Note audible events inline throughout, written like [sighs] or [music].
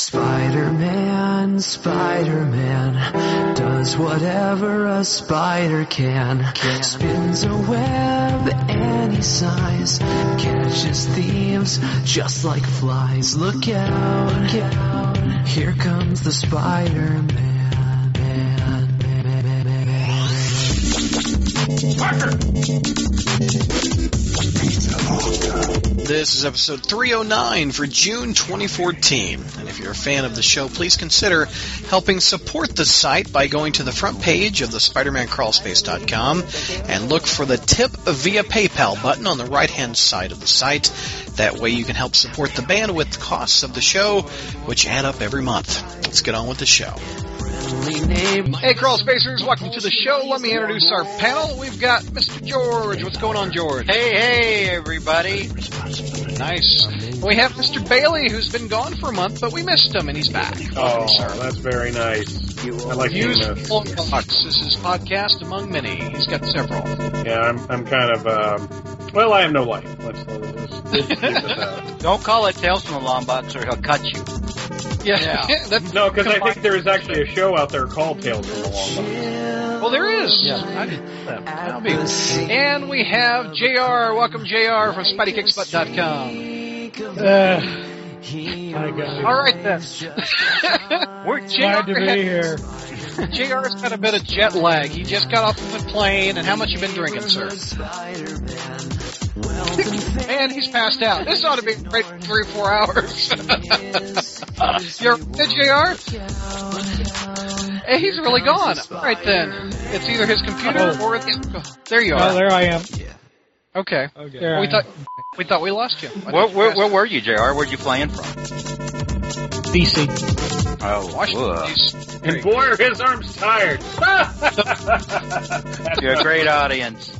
Spider-Man, Spider-Man does whatever a spider can. Spins a web any size, catches thieves just like flies. Look out, look out. here comes the Spider-Man. Man, man, man, man, man. This is episode 309 for June 2014. And if you're a fan of the show, please consider helping support the site by going to the front page of the SpidermanCrawlspace.com and look for the tip via PayPal button on the right hand side of the site. That way you can help support the bandwidth costs of the show, which add up every month. Let's get on with the show. Friendly name. Hey, Crawl Spacers, welcome to the show. Let me introduce our panel. We've got Mr. George. What's going on, George? Hey, hey, everybody. Nice. We have Mr. Bailey, who's been gone for a month, but we missed him, and he's back. Oh, sir. that's very nice. I like being Use missed. Box. This is podcast among many. He's got several. Yeah, I'm, I'm kind of, um, well, I have no life. Let's, let's, let's leave it at that. [laughs] Don't call it Tales from the Long Box or he'll cut you. Yeah. [laughs] That's- No, because I think there is actually a show out there called Tales from the Long Box. well, there is. Yeah. I didn't know that. That'll be. And we have JR. Welcome, JR, from SpideyKicksbutt.com. Uh, [sighs] I got it. All right, then. [laughs] We're Glad to JR be had- here. JR's got a bit of jet lag. He just got off the plane, and how much you been drinking, sir? Man, he's passed out. This ought to be great for three or four hours. [laughs] You're good, JR? Hey, he's really gone. All right, then. It's either his computer Oh. or the... There you oh, are. Oh, there I am. Okay. There I We thought we thought we lost you. Where, where, where were you, JR? Where'd you fly in from? DC. Oh, Washington, ugh. D.C. And boy, are his arms tired. [laughs] You're a great audience.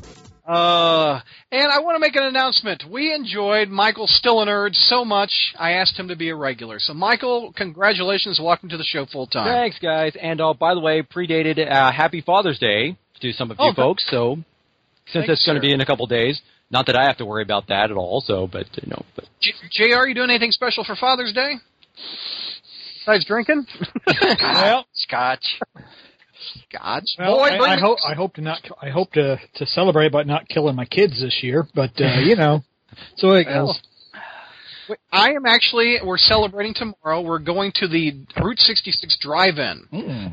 Uh, and I want to make an announcement. We enjoyed Michael Stillanerd so much, I asked him to be a regular. So, Michael, congratulations. Welcome to the show full time. Thanks, guys. And uh, by the way, predated uh, Happy Father's Day to some of you Oh, folks. So since Thanks, it's going to be in a couple days, not that I have to worry about that at all. So, but you know, but J- JR, are you doing anything special for Father's Day? Besides drinking? [laughs] Well, Scotch. Scotch. well Boy, I, I the- hope I hope to not I hope to to celebrate by not killing my kids this year. But uh, you know, [laughs] so it Well, goes. Wait, I am actually, we're celebrating tomorrow. We're going to the Route 66 drive-in Mm.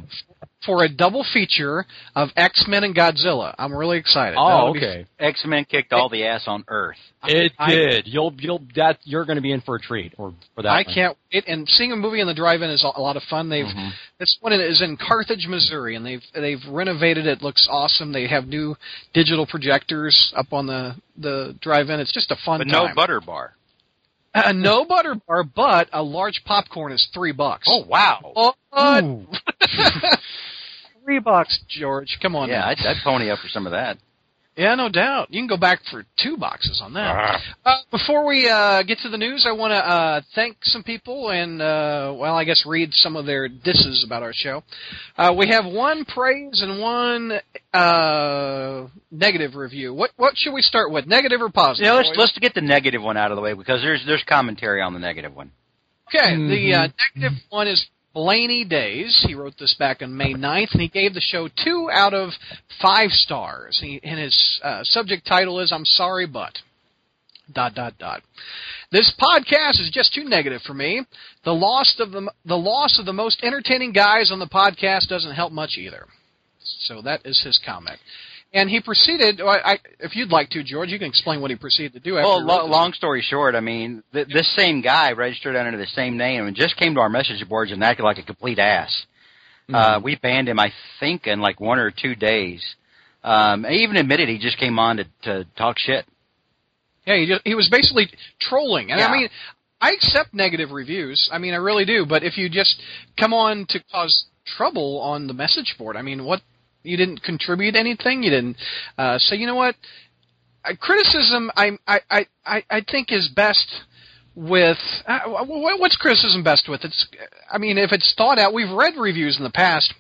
for a double feature of X-Men and Godzilla. I'm really excited. oh, That'll be- okay. X-Men kicked all the ass on Earth. It I- did. You'll you'll that you're going to be in for a treat or for that. I one. can't wait. And seeing a movie in the drive-in is a lot of fun. They've Mhm. This one is in Carthage, Missouri, and they've they've renovated it. Looks awesome. They have new digital projectors up on the the drive-in. It's just a fun But no butter bar. Uh, no butter bar, but a large popcorn is three bucks. Oh, wow. What? Ooh. [laughs] three bucks, George. Come on. Yeah, now. I'd, I'd pony up for some of that. Yeah, no doubt. You can go back for two boxes on that. Ah. Uh, before we uh, get to the news, I want to uh, thank some people and, uh, well, I guess read some of their disses about our show. Uh, we have one praise and one uh, negative review. What what should we start with? Negative or positive? Yeah, let's boys? let's get the negative one out of the way because there's there's commentary on the negative one. Okay, the Mm-hmm. uh, negative one is Blaney Days. He wrote this back on May 9th, and he gave the show two out of five stars. He, and his uh, subject title is "I'm sorry, but." Dot dot dot. This podcast is just too negative for me. The loss of the the loss of the most entertaining guys on the podcast doesn't help much either. So that is his comment. And he proceeded. I, I, if you'd like to, George, you can explain what he proceeded to do. Well, lo- long story short, I mean, th- this same guy registered under the same name and just came to our message boards and acted like a complete ass. Uh, we banned him, I think, in like one or two days. Um, he even admitted he just came on to, to talk shit. Yeah, he just, he was basically trolling, and I mean, I accept negative reviews. I mean, I really do. But if you just come on to cause trouble on the message board, I mean, what you didn't contribute anything, you didn't uh, say, you know what? Uh, criticism, I, I, I, I think is best with uh, wh- wh- what's criticism best with? It's, I mean, if it's thought out. We've read reviews in the past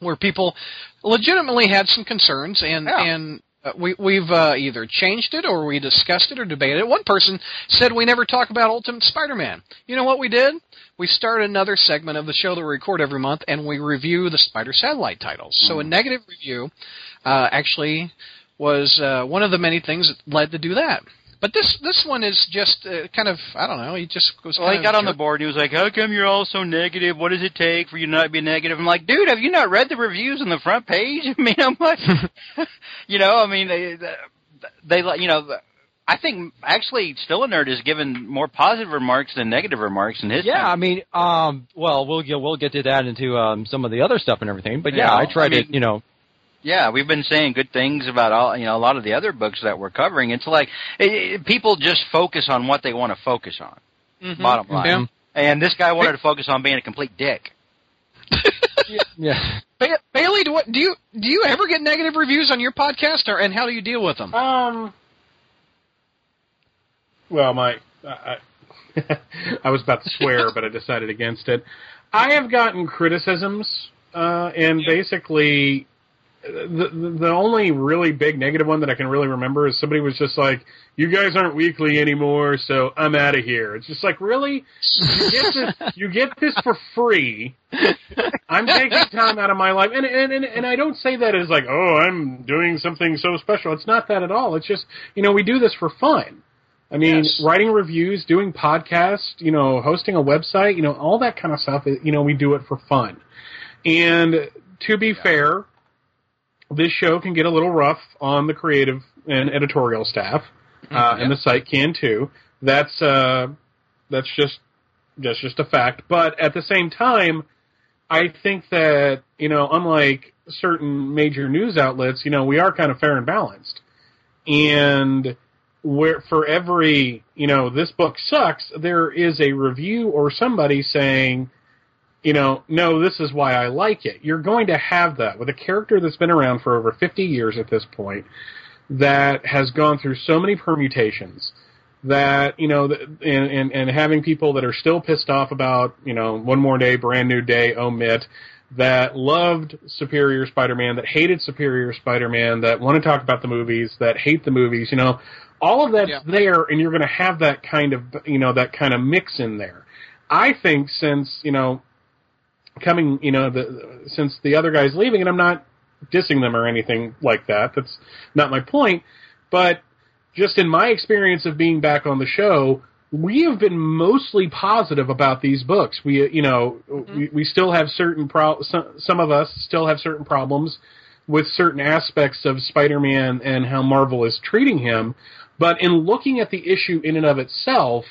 where people legitimately had some concerns and Yeah. and Uh, we, we've uh, either changed it or we discussed it or debated it. One person said we never talk about Ultimate Spider-Man. You know what we did? We started another segment of the show that we record every month, and we review the Spider Satellite titles. So a negative review uh, actually was uh, one of the many things that led to do that. But this this one is just uh, kind of I don't know. He just was. Well, he got of on the jerk- board. He was like, "How come you're all so negative? What does it take for you not to be negative?" I'm like, "Dude, have you not read the reviews on the front page? [laughs] I mean, I'm like, [laughs] you know, I mean, they, they, they you know." I think actually, still a nerd is given more positive remarks than negative remarks in his. Yeah, I mean, um, well, we'll get we'll get to that into um, some of the other stuff and everything. But yeah, Yeah, I tried I mean- to, you know, yeah, we've been saying good things about all you know a lot of the other books that we're covering. It's like it, it- people just focus on what they want to focus on. Mhm. Bottom line, Yeah. and this guy wanted to focus on being a complete dick. [laughs] yeah. Ba- Bailey, do, what, do you do you ever get negative reviews on your podcast, or and how do you deal with them? Um. Well, my I, I [laughs] was about to swear, but I decided against it. I have gotten criticisms, uh, and basically, the the only really big negative one that I can really remember is somebody was just like, "You guys aren't weekly anymore, so I'm out of here." It's just like, really, you get this, you get this for free. I'm taking time out of my life, and and and, and I don't say that as like, oh, I'm doing something so special. It's not that at all. It's just you know we do this for fun. I mean, Yes. writing reviews, doing podcasts, you know, hosting a website, you know, all that kind of stuff. You know, we do it for fun. And to be fair, this show can get a little rough on the creative and editorial staff, uh, and the site can too. That's uh, that's just that's just a fact. But at the same time, I think that you know, unlike certain major news outlets, you know, we are kind of fair and balanced, and where for every you know this book sucks, there is a review or somebody saying you know, no, this is why I like it. You're going to have that with a character that's been around for over 50 years at this point, that has gone through so many permutations, that you know, and and, and having people that are still pissed off about you know, one more day, brand new day, omit. That loved Superior Spider-Man, that hated Superior Spider-Man, that want to talk about the movies, that hate the movies. You know, all of that's Yeah. there, and you're going to have that kind of you know that kind of mix in there. I think since you know coming, you know, the, since the other guy's leaving, and I'm not dissing them or anything like that. That's not my point. But just in my experience of being back on the show, we have been mostly positive about these books. We, you know, mm-hmm. we, we still have certain pro. Some, some of us still have certain problems with certain aspects of Spider-Man and how Marvel is treating him. But in looking at the issue in and of itself,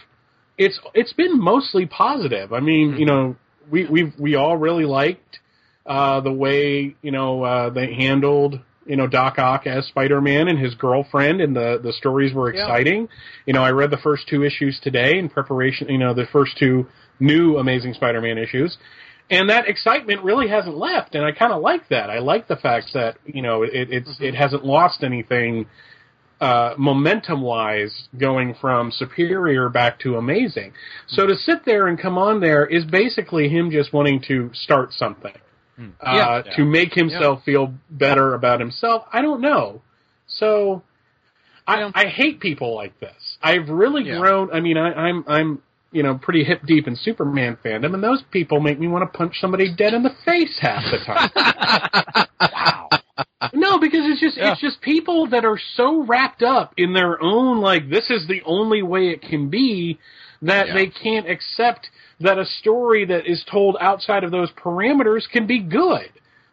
it's it's been mostly positive. I mean, you mm-hmm. know, we we we all really liked uh, the way you know uh, they handled you know Doc Ock as Spider Man and his girlfriend, and the the stories were Yeah. exciting. You know, I read the first two issues today in preparation. You know, the first two new Amazing Spider Man issues. And that excitement really hasn't left, and I kind of like that. I like the fact that you know it, it's it hasn't lost anything uh, momentum wise going from superior back to amazing. So to sit there and come on there is basically him just wanting to start something. Uh, Yeah. to make himself feel better about himself. I don't know. So I, Yeah. I hate people like this. I've really Yeah. grown. I mean, I, I'm I'm you know pretty hip deep in Superman fandom, and those people make me want to punch somebody dead in the face half the time. [laughs] No, because it's just Yeah. it's just people that are so wrapped up in their own like this is the only way it can be that Yeah. they can't accept that a story that is told outside of those parameters can be good.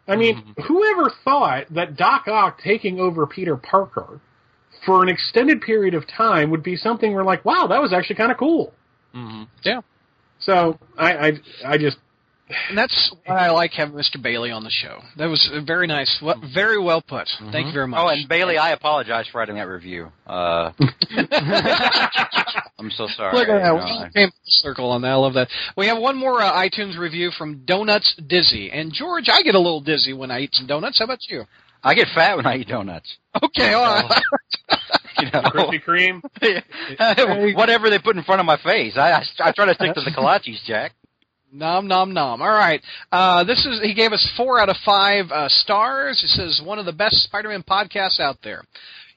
I mean, mm-hmm. whoever thought that Doc Ock taking over Peter Parker for an extended period of time would be something we're like, wow, that was actually kind of cool. Mm-hmm. Yeah. So I, I, I just And that's why I like having Mr. Bailey on the show. That was very nice. Well, very well put. Thank you very much. Oh, and Bailey, I apologize for writing that review. Uh, [laughs] I'm so sorry. Look at that. You We came full circle on that. I love that. We have one more uh, iTunes review from Donuts Dizzy. And George, I get a little dizzy when I eat some donuts. How about you? I get fat when I eat donuts. Okay, all right. [laughs] You know, Krispy Kreme. [laughs] whatever they put in front of my face. I, I, I try to stick to the kolaches, Jack. Nom nom nom. All right. Uh, this is he gave us four out of five uh, stars. He says one of the best Spider-Man podcasts out there.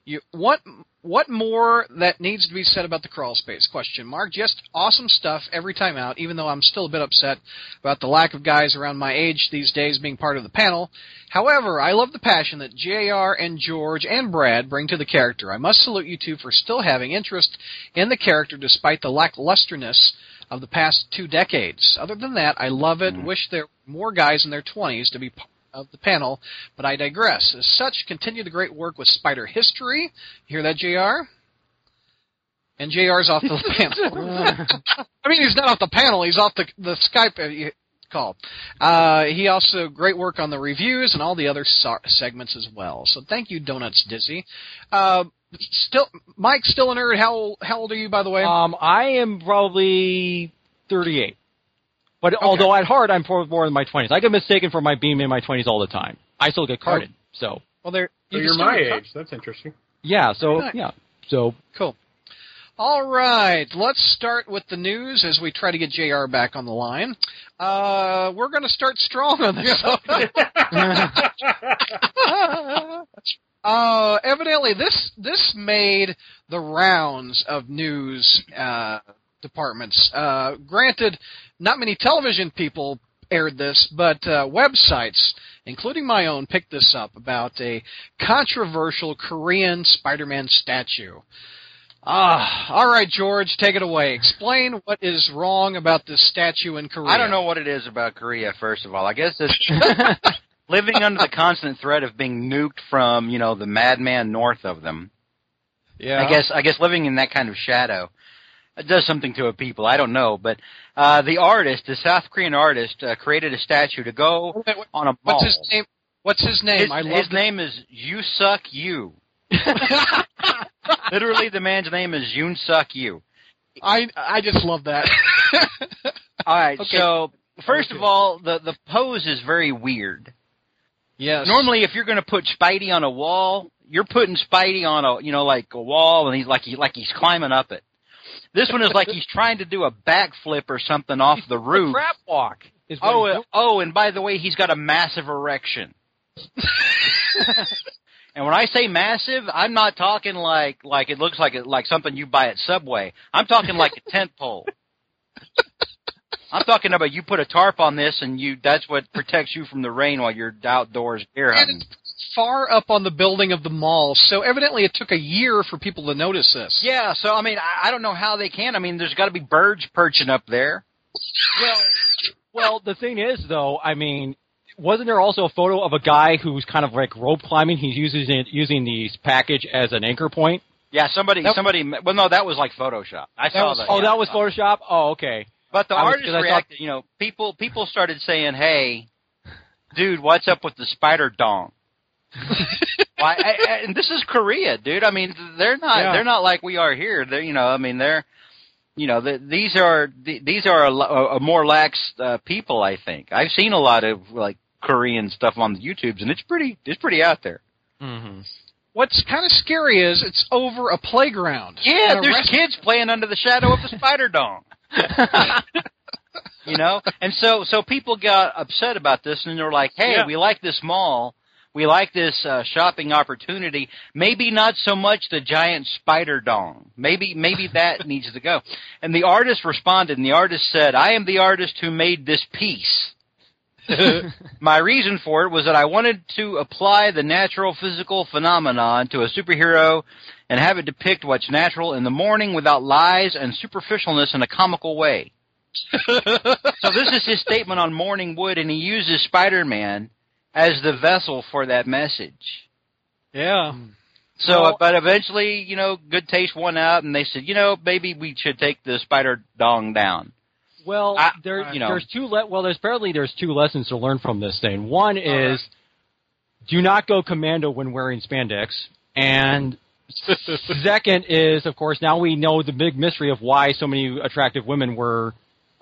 You what what more that needs to be said about the crawl space? Question mark. Just awesome stuff every time out. Even though I'm still a bit upset about the lack of guys around my age these days being part of the panel. However, I love the passion that Jr. and George and Brad bring to the character. I must salute you two for still having interest in the character despite the lacklusterness of the past two decades. Other than that, I love it. Wish there were more guys in their 20s to be part of the panel, but I digress. As such, continue the great work with Spider History. Hear that, JR? And JR's off the [laughs] panel. I mean, he's not off the panel. He's off the the Skype uh, call. Uh, he also great work on the reviews and all the other so- segments as well. So thank you, Donuts Dizzy. Uh, still, Mike, still a nerd. How old, how old are you, by the way? Um, I am probably 38. But although at heart I'm for more in my 20s, I get mistaken for my being in my 20s all the time. I still get carded. So well, there. So you you're can my still- age. That's interesting. yeah, so Nice. yeah, so Cool. All right, let's start with the news as we try to get JR back on the line. Uh, we're going to start strong on this. [laughs] [laughs] [laughs] uh, evidently, this this made the rounds of news uh, departments. Uh, granted, not many television people aired this, but uh, websites, including my own, picked this up about a controversial Korean Spider-Man statue. Ah, all right, George, take it away. Explain what is wrong about this statue in Korea. I don't know what it is about Korea. First of all, I guess it's [laughs] [laughs] living under the constant threat of being nuked from you know the madman north of them. Yeah. I guess I guess living in that kind of shadow it does something to a people. I don't know, but uh, the artist, the South Korean artist, uh, created a statue to go Wait, wait, on a mall. What's his name? What's his name? His, I love his name is You Suck You. [laughs] Literally, the man's name is Yoon Suck You. I I just love that. [laughs] All right, [laughs] Okay. so first of all, the the pose is very weird. Yes. Normally, if you're going to put Spidey on a wall, you're putting Spidey on a you know like a wall, and he's like he like he's climbing up it. This one is like he's trying to do a backflip or something off the roof. crap walk is Oh, uh, oh, and by the way, he's got a massive erection. [laughs] and when I say massive, I'm not talking like like it looks like it like something you buy at Subway. I'm talking like a tent pole. I'm talking about you put a tarp on this and you that's what protects you from the rain while you're outdoors deer hunting. And it's far up on the building of the mall, so evidently it took a year for people to notice this. Yeah, so I mean I, I don't know how they can. I mean there's got to be birds perching up there. Well, well, the thing is, though, I mean, wasn't there also a photo of a guy who's kind of like rope climbing? He's using it, using the package as an anchor point. Yeah, somebody That- somebody well no, that was like Photoshop. I saw was- that. Oh, yeah. that was Photoshop. Oh, okay. But the I was- artist 'cause I thought- reacted. You know, people people started saying, "Hey, dude, what's up with the spider dong?" [laughs] Why? I, I, and this is Korea, dude. I mean, they're not Yeah. they're not like we are here. They're you know, I mean, they're you know, the, these are the, these are a, lo- a more lax uh, people. I think I've seen a lot of like Korean stuff on the YouTubes, and it's pretty it's pretty out there. Mm-hmm. What's kind of scary is it's over a playground. Yeah, a there's rest- kids playing under the shadow of the spider dong. [laughs] you know, and so so people got upset about this, and they're like, "Hey, Yeah. we like this mall, we like this uh, shopping opportunity. Maybe not so much the giant spider dong. Maybe maybe [laughs] that needs to go." And the artist responded, and the artist said, "I am the artist who made this piece." [laughs] My reason for it was that I wanted to apply the natural physical phenomenon to a superhero and have it depict what's natural in the morning without lies and superficialness in a comical way. so this is his statement on Morning Wood, and he uses Spider-Man as the vessel for that message. Yeah. So, Well- but eventually, you know, good taste won out, and they said, you know, maybe we should take the spider dong down. Well, I- there, you know. there's two. Le- well, there's apparently there's two lessons to learn from this thing. One is do not go commando when wearing spandex, and [laughs] second is, of course, now we know the big mystery of why so many attractive women were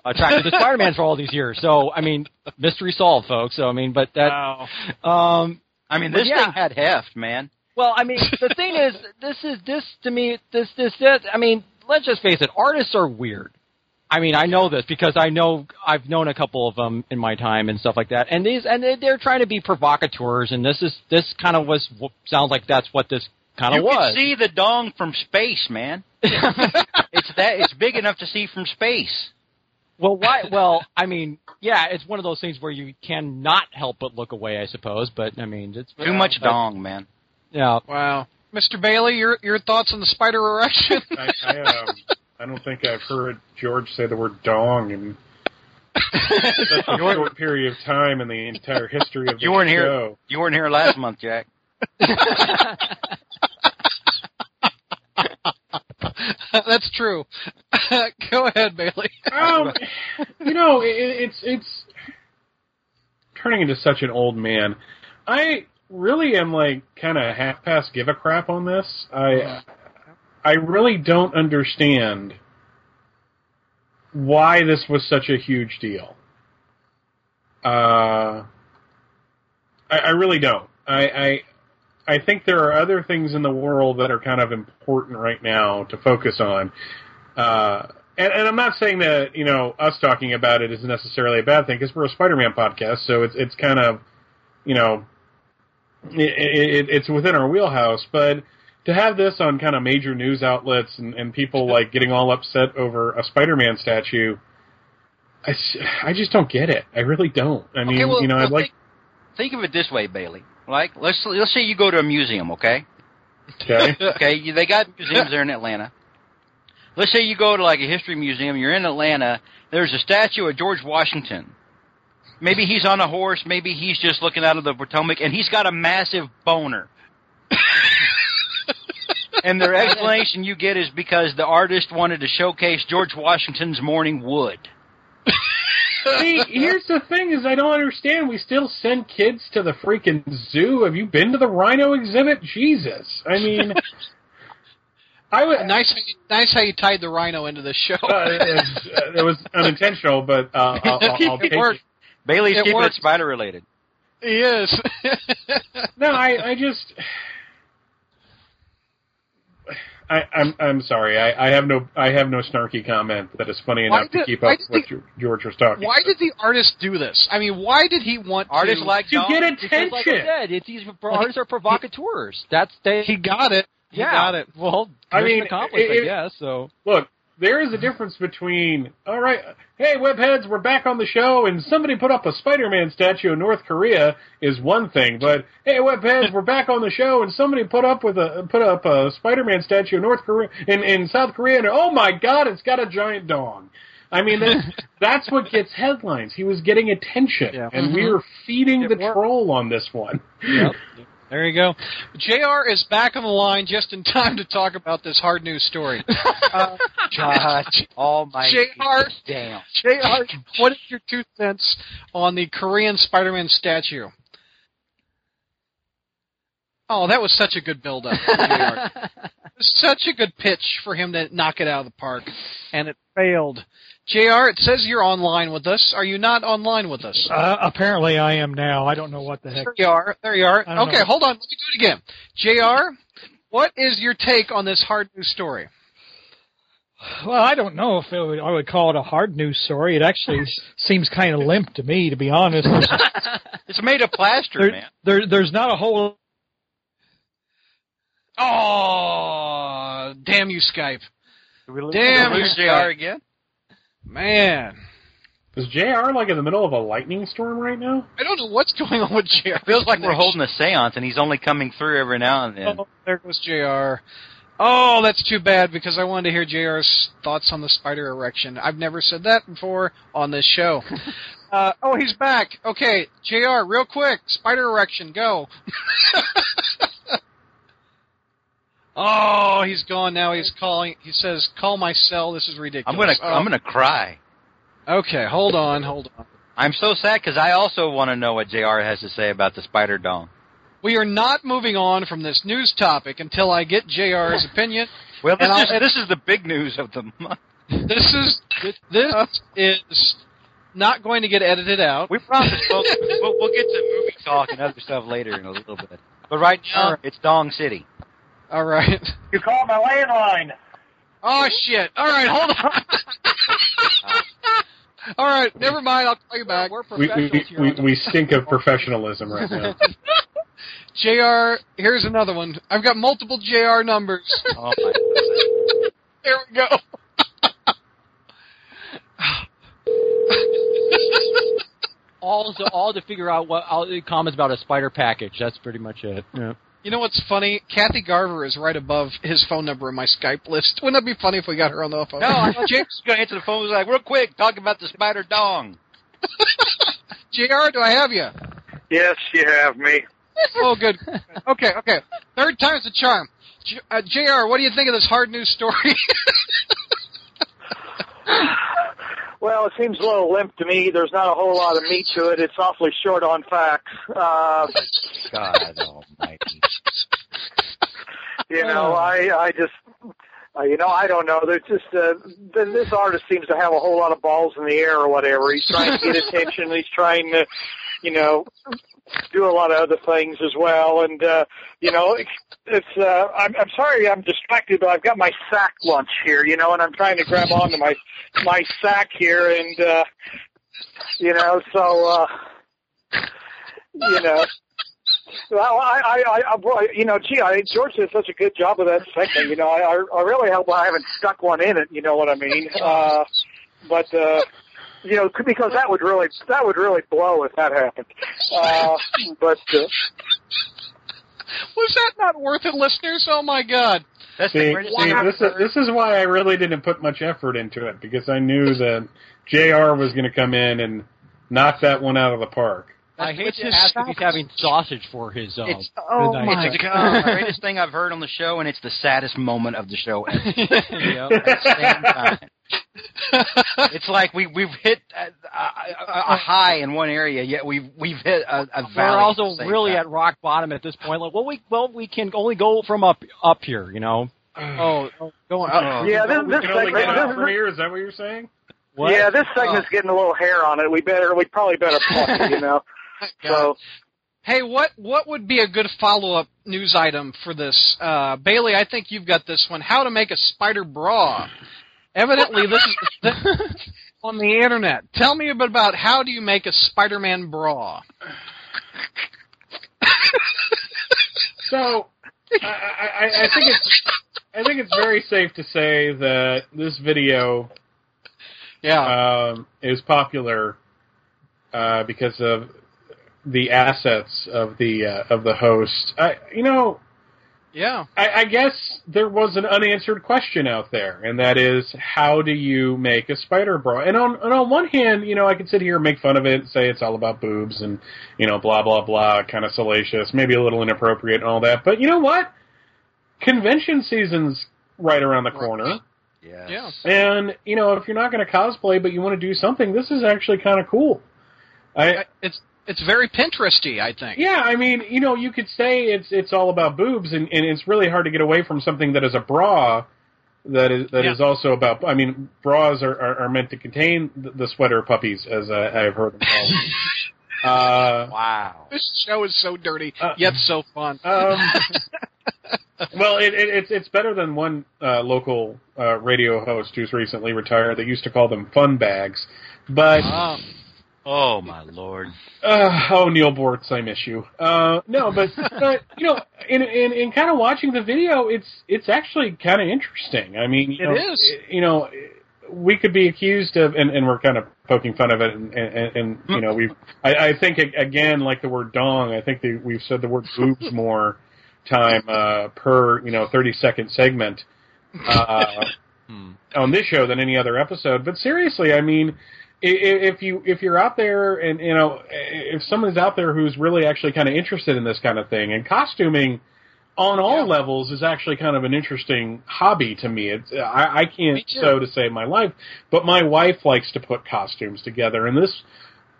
attracted to [laughs] Spider-Man for all these years. So, I mean, mystery solved, folks. So, I mean, but that. Wow. Um, I mean, this yeah. thing had heft, man. well, I mean, the thing is, this is this to me, this this this. I mean, let's just face it. Artists are weird. I mean, I know this because I know I've known a couple of them in my time and stuff like that. And these and they- they're trying to be provocateurs, and this is this kind of was sounds like that's what this kind of was. can see the dong from space, man. [laughs] it's that it's big enough to see from space. well, why? Well, I mean, yeah, it's one of those things where you cannot help but look away, I suppose. But I mean, it's Too much but- dong, man. Yeah. Wow. Mr. Bailey, your your thoughts on the spider erection? [laughs] I, I, um, I don't think I've heard George say the word dong in such a [laughs] short period of time in the entire history of the You weren't here. show. You weren't here last month, Jack. [laughs] That's true. [laughs] Go ahead, Bailey. Um, you know, it, it's it's turning into such an old man. I really am like kind of half past give a crap on this. I I really don't understand why this was such a huge deal. Uh, I, I really don't. I, I I think there are other things in the world that are kind of important right now to focus on. Uh, and, and I'm not saying that you know us talking about it is necessarily a bad thing because we're a Spider-Man podcast, so it's it's kind of you know it, it, it's within our wheelhouse. But to have this on kind of major news outlets and, and people like getting all upset over a Spider-Man statue, I, I just don't get it. I really don't. I mean, okay, well, you know, well, I'd like think, think of it this way, Bailey. Like let's let's say you go to a museum, okay? okay. [laughs] Okay, they got museums there in Atlanta. Let's say you go to like a history museum. You're in Atlanta. There's a statue of George Washington. Maybe he's on a horse. Maybe he's just looking out of the Potomac, and he's got a massive boner. [laughs] and their explanation you get is because the artist wanted to showcase George Washington's morning wood. [laughs] See, here's the thing: is I don't understand. We still send kids to the freaking zoo. Have you been to the rhino exhibit? Jesus, I mean, [laughs] I would. nice, nice how you tied the rhino into the show. Uh, it, was, it was unintentional, but uh, I'll, I'll, I'll [laughs] take worked. it. Bailey's It keeping works. it spider related. he is. No, [laughs] I, I just. I, I'm I'm sorry. I, I have no I have no snarky comment that is funny Why enough to keep up with the- what George was talking. why did the artist do this? I mean, why did he want Artists to? like to dong. get Because, like I attention? said, it's these artists are provocateurs. That's they. he got it. He yeah, got it. Well, I mission mean, accomplished, it- I guess. So Look, there is a difference between all right, hey webheads, we're back on the show, and somebody put up a Spider-Man statue in North Korea is one thing, but hey webheads, we're back on the show, and somebody put up with a put up a Spider-Man statue in North Korea in in South Korea, and oh my God, it's got a giant dong. I mean, that's, [laughs] that's what gets headlines. He was getting attention, Yeah. and we mm-hmm. were feeding It the worked. troll on this one. yep. [laughs] There you go. JR is back on the line just in time to talk about this hard news story. [laughs] Uh, God, almighty JR. damn. JR, what is your two cents on the Korean Spider-Man statue? Oh, that was such a good build-up. [laughs] JR. such a good pitch for him to knock it out of the park, and it failed. JR, it says you're online with us. Are you not online with us? Uh, apparently, I am now. I don't know what the heck. There you are. There you are. Okay, know. hold on. Let me do it again. JR, what is your take on this hard news story? Well, I don't know if it would, I would call it a hard news story. It actually [laughs] seems kind of limp to me, to be honest. [laughs] It's made of plaster, there, man. there, there's not a whole. Oh, damn you, Skype. Did we lose, Damn, did we lose you JR again? Man. Is Jr. like in the middle of a lightning storm right now? I don't know what's going on with JR. Feels like we're holding a seance, and he's only coming through every now and then. Oh, there goes JR. Oh, that's too bad because I wanted to hear JR's thoughts on the spider erection. I've never said that before on this show. [laughs] uh, oh, he's back. Okay, JR, real quick. Spider erection, go. [laughs] oh, he's gone now. He's calling. He says, call my cell. This is ridiculous. I'm gonna, Oh, I'm gonna cry. Okay, hold on, hold on. I'm so sad because I also want to know what JR has to say about the spider dong. We are not moving on from this news topic until I get JR's [laughs] opinion. Well, this is this is the big news of the month. This is this [laughs] is not going to get edited out. We promise, folks. we'll, we'll get to movie talk and other stuff later in a little bit. But right now, uh, it's Dong City. All right. You called my landline. Oh shit! All right, hold on. All right, never mind. I'll call you back. We're We, professionals we, here. we, we stink of professionalism right now. [laughs] Jr. Here's another one. I've got multiple Jr. numbers. Oh my [laughs] There we go. all to all to figure out what all the comments about a spider package. That's pretty much it. Yeah. You know what's funny? Kathy Garver is right above his phone number in my Skype list. [laughs] Wouldn't that be funny if we got her on the phone? No, I thought [laughs] James was going to answer the phone. He was like, real quick, talk about the spider dong. [laughs] Jr. Do I have you? Yes, you have me. Oh, good. Okay, okay. Third time's a charm. J- uh, Jr. What do you think of this hard news story? Well, it seems a little limp to me. There's not a whole lot of meat to it. It's awfully short on facts. Uh, God almighty. you know, I I just uh, you know I don't know. There's just uh, th- this artist seems to have a whole lot of balls in the air or whatever. He's trying to get [laughs] attention. He's trying to, you know, do a lot of other things as well. And uh, you know, it's, it's uh, I'm I'm sorry I'm distracted, but I've got my sack lunch here, you know, and I'm trying to grab onto my my sack here, and uh, you know, so uh, you know. Well, I, I, I, I, you know, gee, I, George did such a good job of that segment. You know, I, I really hope I haven't stuck one in it. You know what I mean? Uh, but, uh, you know, because that would really, that would really blow if that happened. Uh, but, uh, Was that not worth it, listeners? Oh my God! That's See, the greatest see thing I've this is this is why I really didn't put much effort into it because I knew that Jr. was going to come in and knock that one out of the park. I hate to his ask if he's having sausage for his. Uh, It's- Oh my It's the greatest thing I've heard on the show, and it's the saddest moment of the show. [laughs] Yep. At the same time. [laughs] It's like we we've hit a, a, a high in one area, yet we've we've hit a, a valley. We're also really time. at rock bottom at this point. Like, well, we well we can only go from up up here, you know. Oh, [sighs] oh, go on. Oh. yeah, this, we this can only segment, get out this, from here. Is that what you're saying? What? yeah, this segment's getting a little hair on it. We better, we probably better [laughs] punt it, you know. So, Hey, what what would be a good follow up news item for this? Uh, Bailey, I think you've got this one. How to make a spider bra. Evidently, this is on the internet. Tell me a bit about how do you make a Spider-Man bra? So I, I, I- I think it's I think it's very safe to say that this video Yeah. um, is popular uh, because of the assets of the uh, of the host. I, you know, yeah. I, I guess there was an unanswered question out there, and that is, how do you make a spider bra? And on and on one hand, you know, I could sit here and make fun of it, and say it's all about boobs and you know, blah blah blah, kind of salacious, maybe a little inappropriate and all that. But you know what? Convention season's right around the corner. Yes. Yeah. And you know, if you're not going to cosplay, but you want to do something, this is actually kind of cool. I It's it's very Pinteresty, I think. yeah, I mean, you know, you could say it's it's all about boobs, and, and it's really hard to get away from something that is a bra that is that Yeah. is also about. I mean, bras are, are, are meant to contain the, the sweater puppies, as I, I've heard them called. [laughs] uh, Wow. This show is so dirty, Uh, yet so fun. um, well, it, it, it's it's better than one uh, local uh, radio host who's recently retired. They used to call them fun bags, but Ah. Oh my lord. Uh, oh, Neal Boortz, I miss you. Uh, no, but [laughs] but you know, in in, in kind of watching the video, it's it's actually kind of interesting. I mean, you It know, is. You know, we could be accused of, and, and we're kind of poking fun of it, and, and, and you know, we've. I, I think again, like the word dong, I think the, we've said the word boobs [laughs] more time uh, per you know thirty second segment. Uh, Hmm. on this show than any other episode. But seriously, I mean, if you if you're out there and you know if someone's out there who's really actually kind of interested in this kind of thing and costuming on all Yeah. levels is actually kind of an interesting hobby to me. It's I, I can't sew to save my life, but my wife likes to put costumes together, and this.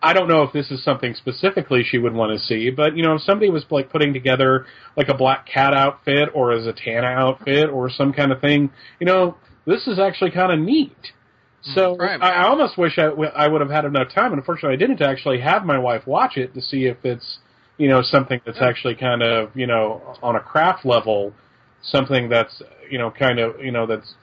I don't know if this is something specifically she would want to see, but you know, if somebody was like putting together like a black cat outfit or a Zatanna outfit or some kind of thing, you know, this is actually kind of neat. So I, I almost wish I, I would have had enough time, and unfortunately, I didn't to actually have my wife watch it to see if it's you know something that's actually kind of you know on a craft level, something that's you know kind of you know that's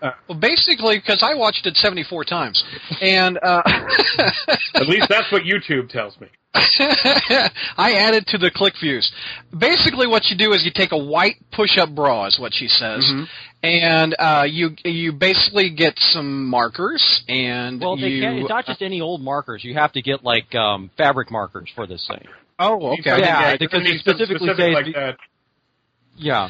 Uh, Well, basically, because I watched it 74 times, and uh, [laughs] At least that's what YouTube tells me. [laughs] I added to the click views. Basically, what you do is you take a white push-up bra, is what she says, Mm-hmm. and uh, you you basically get some markers, and Well, they you. can't, it's not just any old markers. You have to get like um, fabric markers for this thing. oh, okay. Yeah, it because needs it specifically specific says like that. Yeah.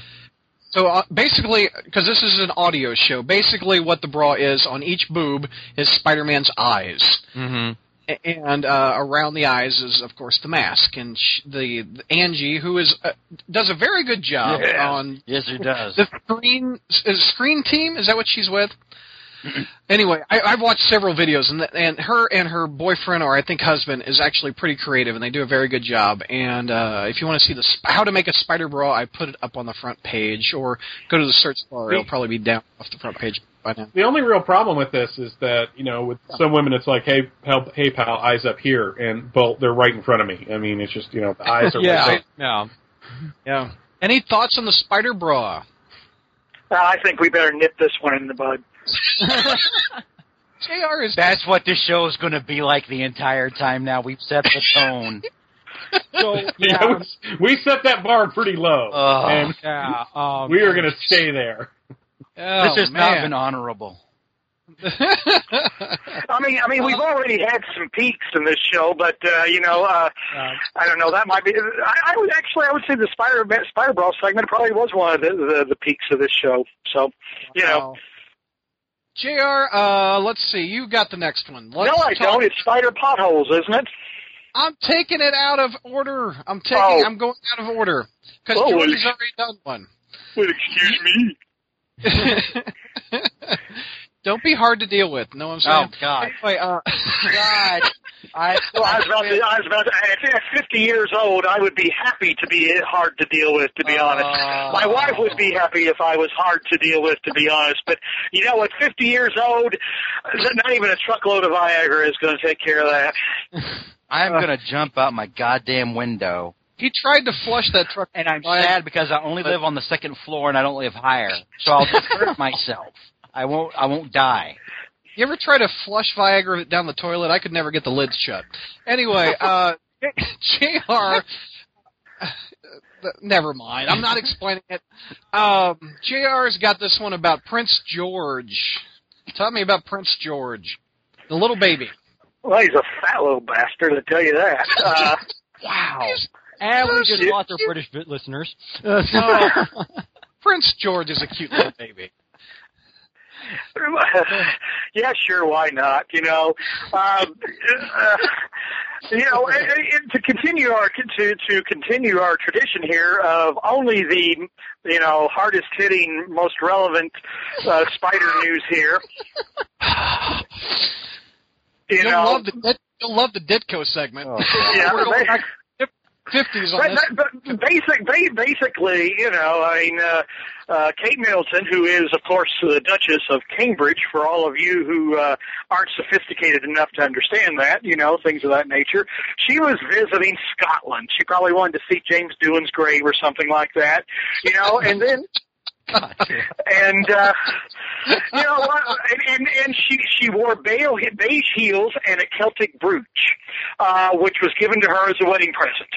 So uh, basically, because this is an audio show, basically what the bra is on each boob is Spider-Man's eyes. Mm-hmm. And uh, around the eyes is of course the mask and sh- the, the Angie who is uh, does a very good job Yes. on Yes, it does. the screen is screen team is that what she's with [clears throat] anyway I, I've watched several videos and th- and her and her boyfriend or I think husband is actually pretty creative and they do a very good job and uh, if you want to see the sp- how to make a spider bra I put it up on the front page or go to the search bar it'll probably be down off the front page by now The only real problem with this is that you know, with some women, it's like, hey, help, hey, pal, eyes up here, and but they're right in front of me. I mean, it's just you know, the eyes are [laughs] Yeah. right Yeah. yeah any thoughts on the spider bra Uh, I think we better nip this one in the bud. JR is That's what this show is going to be like the entire time. Now we've set the tone. So You [laughs] yeah, know, we set that bar pretty low, Oh. and yeah. Um, we are going to stay there. oh, this has not been honorable. [laughs] I mean, I mean, we've already had some peaks in this show, but uh, you know, uh, uh, I don't know. That might be. I, I would actually, I would say the Spider Spider Bra segment probably was one of the, the the peaks of this show. So, you know, Jr. Uh, let's see. You got the next one. Let's no, I talk- don't. It's Spider Potholes, isn't it? I'm taking it out of order. I'm taking. Oh. I'm going out of order because Oh, well, already done one. Well, excuse me. [laughs] [laughs] Don't be hard to deal with. Know what I'm saying? Oh God, Anyway, uh, [laughs] God! I, [laughs] Well, I was about to. I was about to. At at 50 years old, I would be happy to be hard to deal with. To be honest, my wife would be happy if I was hard to deal with. To be honest, but you know, at 50 years old, not even a truckload of Viagra is going to take care of that. [laughs] I'm going to jump out my goddamn window. he tried to flush that truck, And I'm sad because I only live on the second floor and I don't live higher, so I'll just hurt myself. I won't. I won't die. You ever try to flush Viagra down the toilet? I could never get the lids shut. Anyway, [laughs] uh, Jr. uh, [laughs] Never mind. I'm not explaining it. Um, Jr's got this one about Prince George. Tell me about Prince George, the little baby. Well, he's a fat little bastard, I tell you that. [laughs] Uh, wow. And we just Yeah. lost our British bit listeners. Prince George is a cute little baby. [laughs] yeah, sure, why not? You know, um, uh, you know, and, and to continue our to to continue our tradition here of only the you know hardest hitting, most relevant uh, spider news here. [laughs] You You'll know, love the you'll love the Ditko segment. yeah, We're going they- back fifties on But, this. but, but basic, ba- basically, you know, I mean, uh, uh, Kate Middleton, who is, of course, the Duchess of Cambridge, for all of you who uh, aren't sophisticated enough to understand that, you know, things of that nature, she was visiting Scotland. She probably wanted to see James Doohan's grave or something like that, you know, and then and uh you know what? And and, and she she wore beige, beige heels and a celtic brooch uh which was given to her as a wedding present.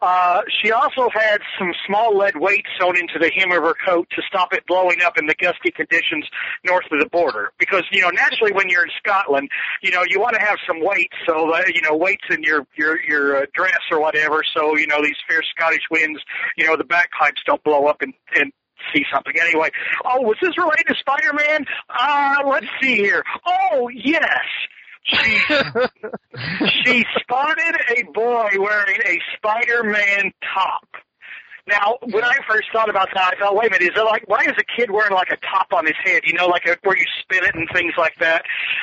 Uh she also had some small lead weights sewn into the hem of her coat to stop it blowing up in the gusty conditions north of the border. Because you know naturally when you're in Scotland you know you want to have some weights so uh, you know weights in your your your uh, dress or whatever. So you know these fierce Scottish winds you know the bagpipes don't blow up and and see something. Anyway, oh, was this related to Spider-Man? Uh, let's see here. Oh, yes. She [laughs] she spotted a boy wearing a Spider-Man top. Now, when I first thought about that, I thought, wait a minute, is it like why is a kid wearing like a top on his head? You know, like a, where you spin it and things like that.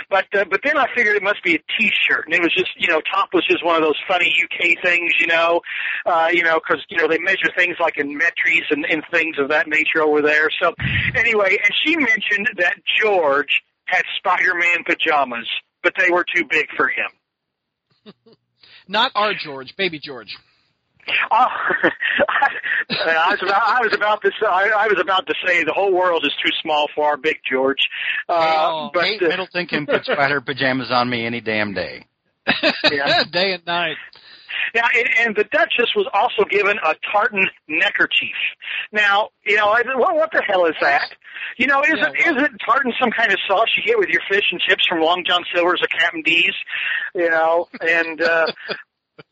But uh, but then I figured it must be a T-shirt, and it was just you know, top was just one of those funny UK things, you know, uh, you know, because you know they measure things like in metries and, and things of that nature over there. So anyway, and she mentioned that George had Spider-Man pajamas, but they were too big for him. [laughs] Not our George, baby George. Oh, [laughs] I was about I was about to say, I, was about to say the whole world is too small for our big George. Uh, oh, but Kate uh, Middleton can put spider pajamas on me any damn day. [laughs] Yeah. [laughs] Day and night. Now, and, and the Duchess was also given a tartan neckerchief. Now, you know, I, what, what the hell is that? You know, isn't Yeah, well- isn't tartan some kind of sauce you get with your fish and chips from Long John Silver's or Captain D's? You know, and uh,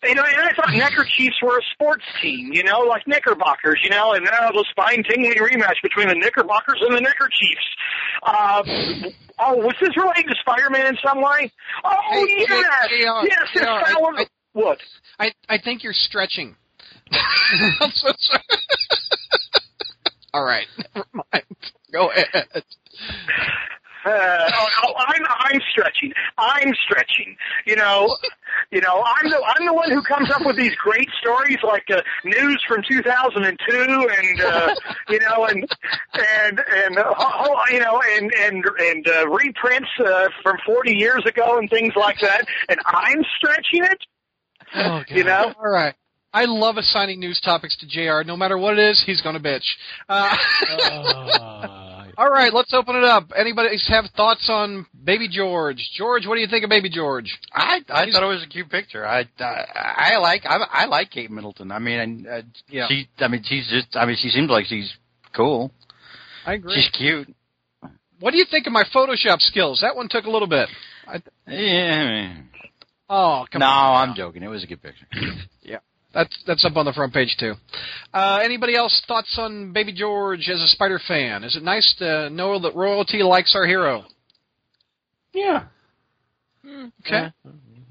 you know, and I thought neckerchiefs were a sports team. You know, like Knickerbockers. You know, and now the spine-tingling rematch between the Knickerbockers and the Neckerchiefs. Uh, oh, was this related to Spider-Man in some way? Oh, Hey, yes, hey, JR, yes, it's JR, I- I- what? I I think you're stretching. [laughs] I'm so sorry. [laughs] All right, never [laughs] mind. Go ahead. Uh, oh, [laughs] oh, I'm I'm stretching. I'm stretching. You know, [laughs] you know, I'm the I'm the one who comes up with these great stories like uh, news from 2002, and uh, [laughs] you know, and and and uh, ho- ho- you know, and and and uh, reprints uh, from 40 years ago and things like that. And I'm stretching it. Oh, God. You know? All right. I love assigning news topics to JR. No matter what it is, he's going to bitch. Uh, all right, let's open it up. Anybody have thoughts on Baby George? George, what do you think of Baby George? I I thought it was a cute picture. I I, I like I, I like Kate Middleton. I mean, and, uh, Yeah. she I mean she's just I mean she seems like she's cool. I agree. She's cute. What do you think of my Photoshop skills? That one took a little bit. I, Yeah. oh, come no, on. I'm joking. It was a good picture. [laughs] That's that's up on the front page too. Uh, anybody else thoughts on Baby George as a Spider fan? Is it nice to know that royalty likes our hero? Yeah. Okay. Yeah,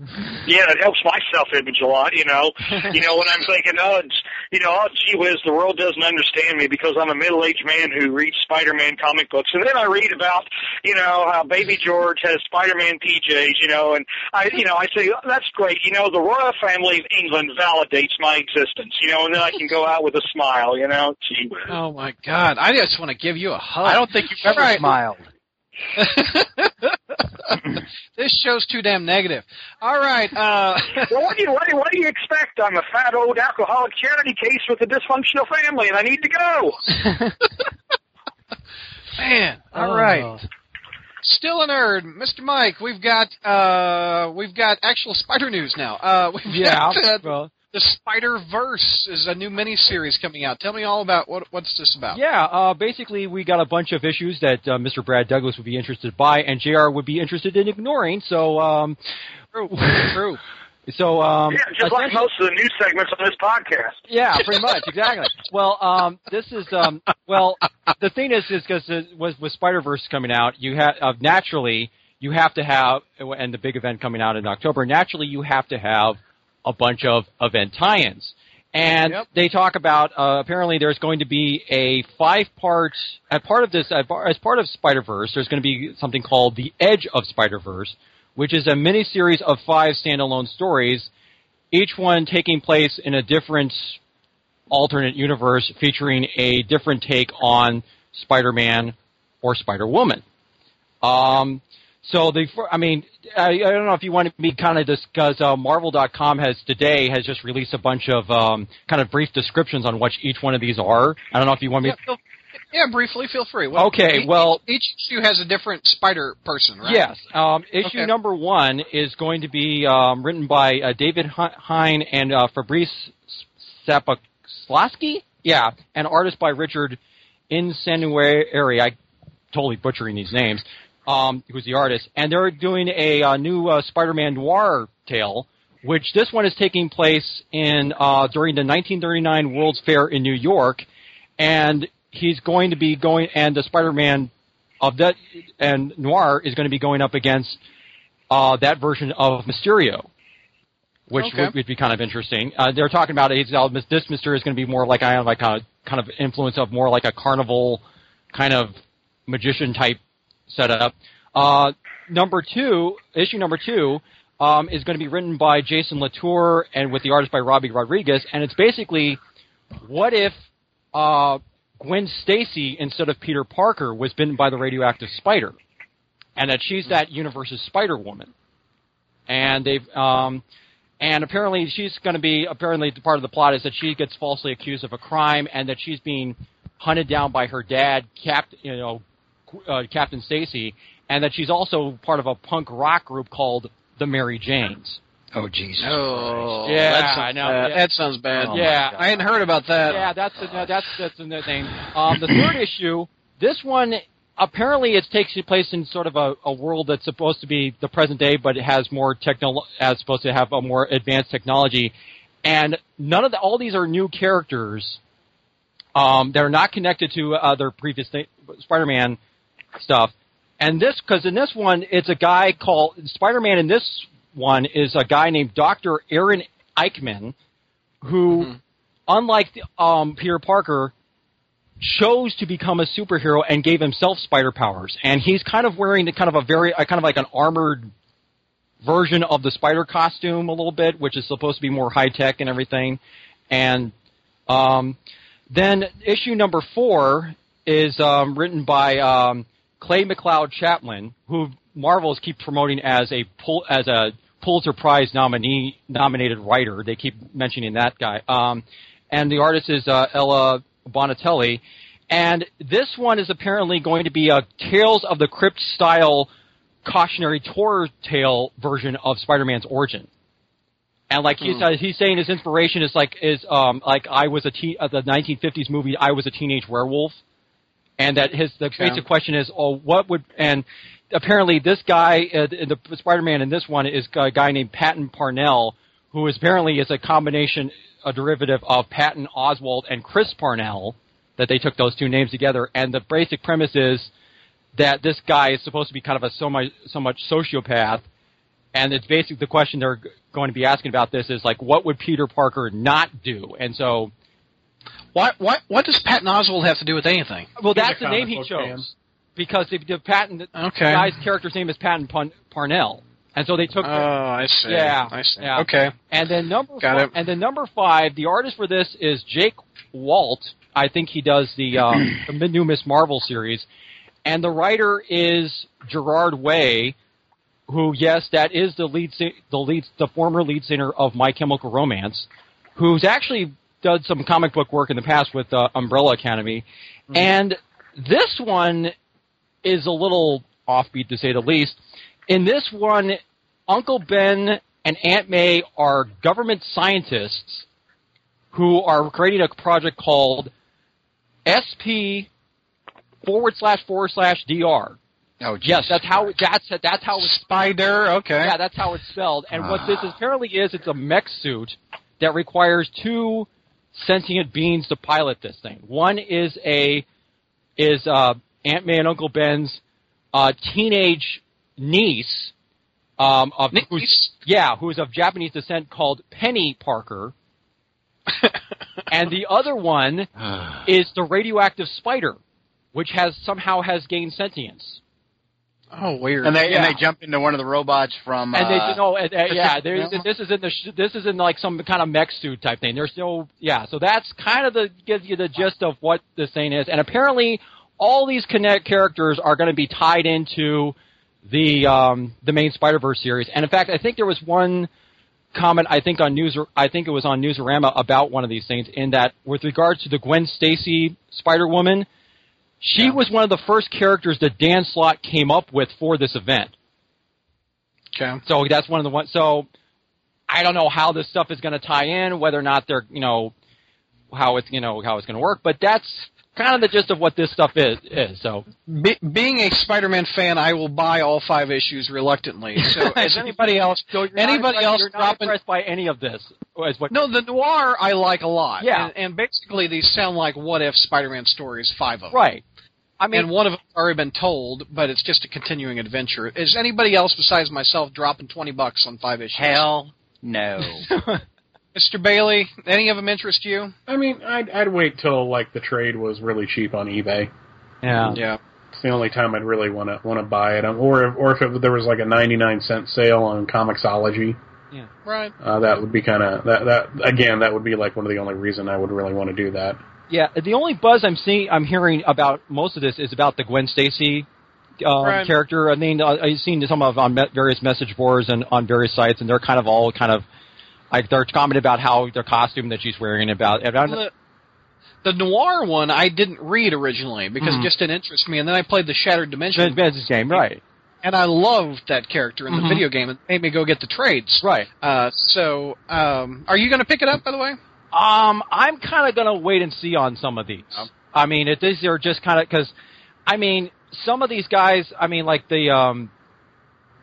[laughs] it helps my self-image a lot. You know, you know when I'm [laughs] thinking, oh, you know, oh, gee whiz, the world doesn't understand me because I'm a middle-aged man who reads Spider-Man comic books, and then I read about, you know, how Baby George has Spider-Man PJs, you know, and I, you know, I say oh, that's great. You know, the royal family of England validates my existence, you know, and then I can go out with a smile, you know. Gee whiz. Oh my God! I just want to give you a hug. I don't think you've ever All right. smiled. [laughs] this show's too damn negative. All right. Uh, [laughs] Well, what do you what do, what do you expect? I'm a fat old alcoholic charity case with a dysfunctional family, and I need to go. [laughs] man. All Oh. right. Still a nerd, Mr. Mike. We've got uh, we've got actual Spider news now. Uh, we've Yeah. got, uh, Well, the Spider Verse is a new miniseries coming out. Tell me all about what what's this about. Yeah, uh, basically we got a bunch of issues that uh, Mr. Brad Douglas would be interested by, and Jr. would be interested in ignoring. So, um, True. [laughs] True. so um, Yeah, just like most of the news segments on this podcast. Yeah, pretty much, exactly. Well, um, this is um, well, the thing is, is because with with Spider Verse coming out, you have uh, naturally you have to have, and the big event coming out in October. Naturally, you have to have a bunch of event tie-ins, and Yep. they talk about uh, apparently there's going to be a five part as part of this as part of Spider Verse. There's going to be something called the Edge of Spider Verse, which is a mini series of five standalone stories each one taking place in a different alternate universe featuring a different take on Spider-Man or Spider-Woman. Um, so the, I mean, I, I don't know if you want me to be kind of discuss. Uh, Marvel.com has today has just released a bunch of um, kind of brief descriptions on what each one of these are. I don't know if you want me. Yeah, feel, yeah, briefly, feel free. Well, Okay, each- well- each issue has a different Spider person, right? Yes. Um, issue Okay. number one is going to be um, written by uh, David Hi- Hine and uh, Fabrice Sapakowski. Yeah, and artist by Richard Insinuary. I totally butchering these names. Um, who's the artist? And they're doing a uh, new uh, Spider-Man noir tale, which this one is taking place in uh, during the 1939 World's Fair in New York, and he's going to be going and the Spider-Man of that and Noir is going to be going up against uh, that version of Mysterio, which Okay. would, would be kind of interesting. Uh, they're talking about it. uh, This Mysterio is going to be more like I like a kind of influence of more like a carnival kind of magician type setup. Uh, number two, issue number two. Um, is going to be written by Jason Latour and with the artist by Robbi Rodriguez, and it's basically what if uh, Gwen Stacy instead of Peter Parker was bitten by the radioactive spider, and that she's that universe's Spider Woman. And they've um, and apparently she's going to be apparently part of the plot is that she gets falsely accused of a crime and that she's being hunted down by her dad, Cap, you know, uh, Captain Stacy, and that she's also part of a punk rock group called the Mary Janes. Oh Jesus. Oh, Yeah, that I sounds know. bad. Yeah. That sounds bad. Oh, Yeah. I hadn't heard about that. Yeah, that's the, that's that's the thing. Um, the third issue, this one apparently it takes place in sort of a, a world that's supposed to be the present day, but it has more techno, as supposed to have a more advanced technology, and none of the, all these are new characters um, that are not connected to other previous th- Spider-Man stuff. And this, because in this one, it's a guy called Spider-Man. In this one is a guy named Doctor Aaron Aikman, who, unlike um, Peter Parker, chose to become a superhero and gave himself spider powers. And he's kind of wearing the kind of a very, uh, kind of like an armored version of the spider costume a little bit, which is supposed to be more high tech and everything. And um, then issue number four is um, written by um, Clay McLeod Chaplin, who Marvels keep promoting as a Pul- as a Pulitzer Prize nominee nominated writer. They keep mentioning that guy. Um, and the artist is uh, Ella Bonatelli. And this one is apparently going to be a Tales of the Crypt style cautionary horror tale version of Spider-Man's origin. And like he's, uh, he's saying, his inspiration is like is um like I was a teen, uh, the 1950s movie I was a teenage werewolf, and that his the Okay. basic question is, oh, what would and apparently this guy, uh, the the Spider-Man in this one is a guy named Patton Parnell, who is apparently is a combination, a derivative of Patton Oswalt and Chris Parnell, that they took those two names together, and the basic premise is that this guy is supposed to be kind of a so much so much sociopath, and it's basically the question they're going to be asking about this is like, what would Peter Parker not do? And so, What what what does Patton Oswalt have to do with anything? well, that's the name he chose fan. because the, the Patton the Okay. guy's character's name is Patton Pun- Parnell, and so they took. Oh, I see. Yeah, I see. yeah. Okay. And then number Got fi- it. and then number five, the artist for this is Jake Walt. I think he does the um, [clears throat] the new Miss Marvel series, and the writer is Gerard Way, who yes, that is the lead si- the lead the former lead singer of My Chemical Romance, who's actually done some comic book work in the past with uh, Umbrella Academy, and this one is a little offbeat to say the least. In this one, Uncle Ben and Aunt May are government scientists who are creating a project called SP forward slash forward slash DR. Oh, Yes, that's how that's that's how it's Spider. Okay. yeah, that's how it's spelled. And what this apparently is, it's a mech suit that requires two sentient beings to pilot this thing. One is a is uh, Aunt May and Uncle Ben's uh, teenage niece um, of Niece? who's, yeah, who's of Japanese descent called Penny Parker. [laughs] and the other one [sighs] is the radioactive spider, which has somehow has gained sentience. Oh, weird. And they Yeah. and they jump into one of the robots from. And uh, they no, uh, uh, yeah, there's, Yeah. this is in the sh- this is in like some kind of mech suit type thing. There's no yeah, so that's kind of the gives you the gist of what this thing is. And apparently, all these connect characters are going to be tied into the um, the main Spider Verse series. And in fact, I think there was one comment I think on news I think it was on Newsarama about one of these things in that with regards to the Gwen Stacy Spider Woman. She was one of the first characters that Dan Slott came up with for this event. okay. So that's one of the ones. So I don't know how this stuff is going to tie in, whether or not they're, you know, how it's, you know, how it's going to work. But that's kind of the gist of what this stuff is. Is so. Be, being a Spider-Man fan, I will buy all five issues reluctantly. [laughs] So, is anybody else? So you're anybody not else you're not dropping? impressed by any of this? Is what? No, the noir I like a lot. Yeah. and, and basically these sound like what if Spider-Man stories, five of them. Right. I mean, and one of them already been told, but it's just a continuing adventure. Is anybody else besides myself dropping twenty bucks on five issues? Hell no. [laughs] Mr. Bailey, any of them interest you? I mean, I'd, I'd wait till like the trade was really cheap on eBay. yeah. Yeah. It's the only time I'd really want to want to buy it, Um, or if, or if it, there was like a ninety nine cent sale on Comixology. Yeah, right. Uh, that would be kind of that. That again, that would be like one of the only reason I would really want to do that. Yeah. The only buzz I'm seeing, I'm hearing about most of this is about the Gwen Stacy. Um, Right. character. I mean, uh, I've seen some of on me- various message boards and on various sites, and they're kind of all kind of Like they're commenting about how their costume that she's wearing about. The, the noir one I didn't read originally because Mhm. it just didn't interest me, and then I played the Shattered Dimension, business game, right? and I loved that character in the Mhm. video game. It made me go get the trades. Right. Uh, so, um, are you going to pick it up? By the way, Um, I'm kind of gonna wait and see on some of these. Oh. I mean, it, these are just kind of because, I mean, some of these guys. I mean, like the um,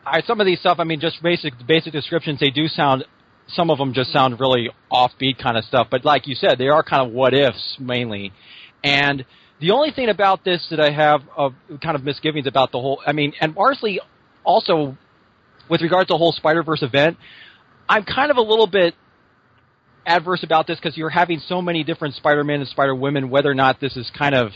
I some of these stuff. I mean, just basic basic descriptions. They do sound. Some of them just sound really offbeat kind of stuff. But like you said, they are kind of what ifs mainly. And the only thing about this that I have of kind of misgivings about the whole. I mean, and Marsley also, with regard to the whole Spider Verse event, I'm kind of a little bit adverse about this because you're having so many different Spider-Man and Spider-Women. Whether or not this is kind of,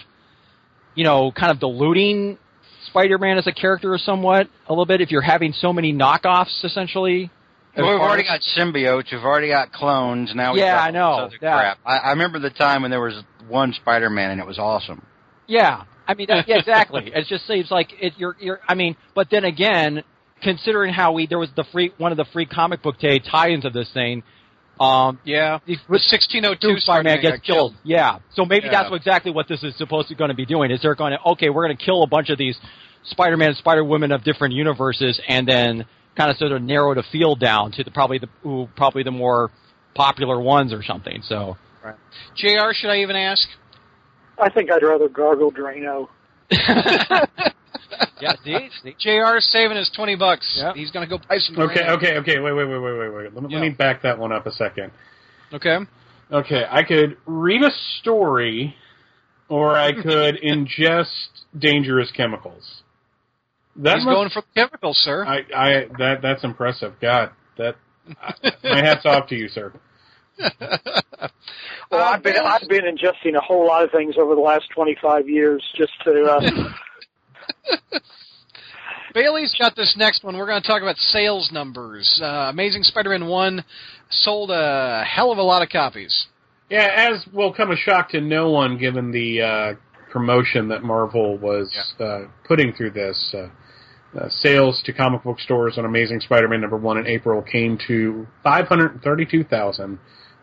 you know, kind of diluting Spider-Man as a character or somewhat a little bit. If you're having so many knockoffs, essentially. Well, we've already got symbiotes. We've already got clones. Now we've Yeah, got I know, other that- crap. I, I remember the time when there was one Spider-Man and it was awesome. Yeah, I mean, that, yeah, exactly. [laughs] it just seems like it. You're, you're. I mean, but then again, considering how we there was the free one of the free comic book day tie-ins of this thing. Um, yeah, the the 1602 Spider-Man gets got killed. Yeah. So maybe Yeah. that's what, exactly what this is supposed to going to be doing. Is they're going to okay, we're going to kill a bunch of these Spider-Man Spider-Women of different universes, and then kind of sort of narrow the field down to the probably the ooh, probably the more popular ones or something. So Jr. Should I even ask? I think I'd rather gargle Drano. [laughs] yeah, see, see? Jr. saving his twenty bucks. Yeah. He's going to go buy some. Okay, Drano. okay, okay. Wait, wait, wait, wait, wait, wait. Let me, Yeah. let me back that one up a second. Okay. Okay, I could read a story, or I could [laughs] ingest dangerous chemicals. That He's must- going for the chemicals, sir. I, I that that's impressive. God, that my hats off to you, sir. [laughs] Well, Uh, I've been I've been ingesting a whole lot of things over the last 25 years just to. Uh, [laughs] Bailey's got this next one. We're going to talk about sales numbers. Uh, Amazing Spider-Man One sold a hell of a lot of copies. Yeah, as will come a shock to no one, given the uh, promotion that Marvel was uh, putting through this. Uh, uh, sales to comic book stores on Amazing Spider-Man number one in April came to five hundred thirty-two thousand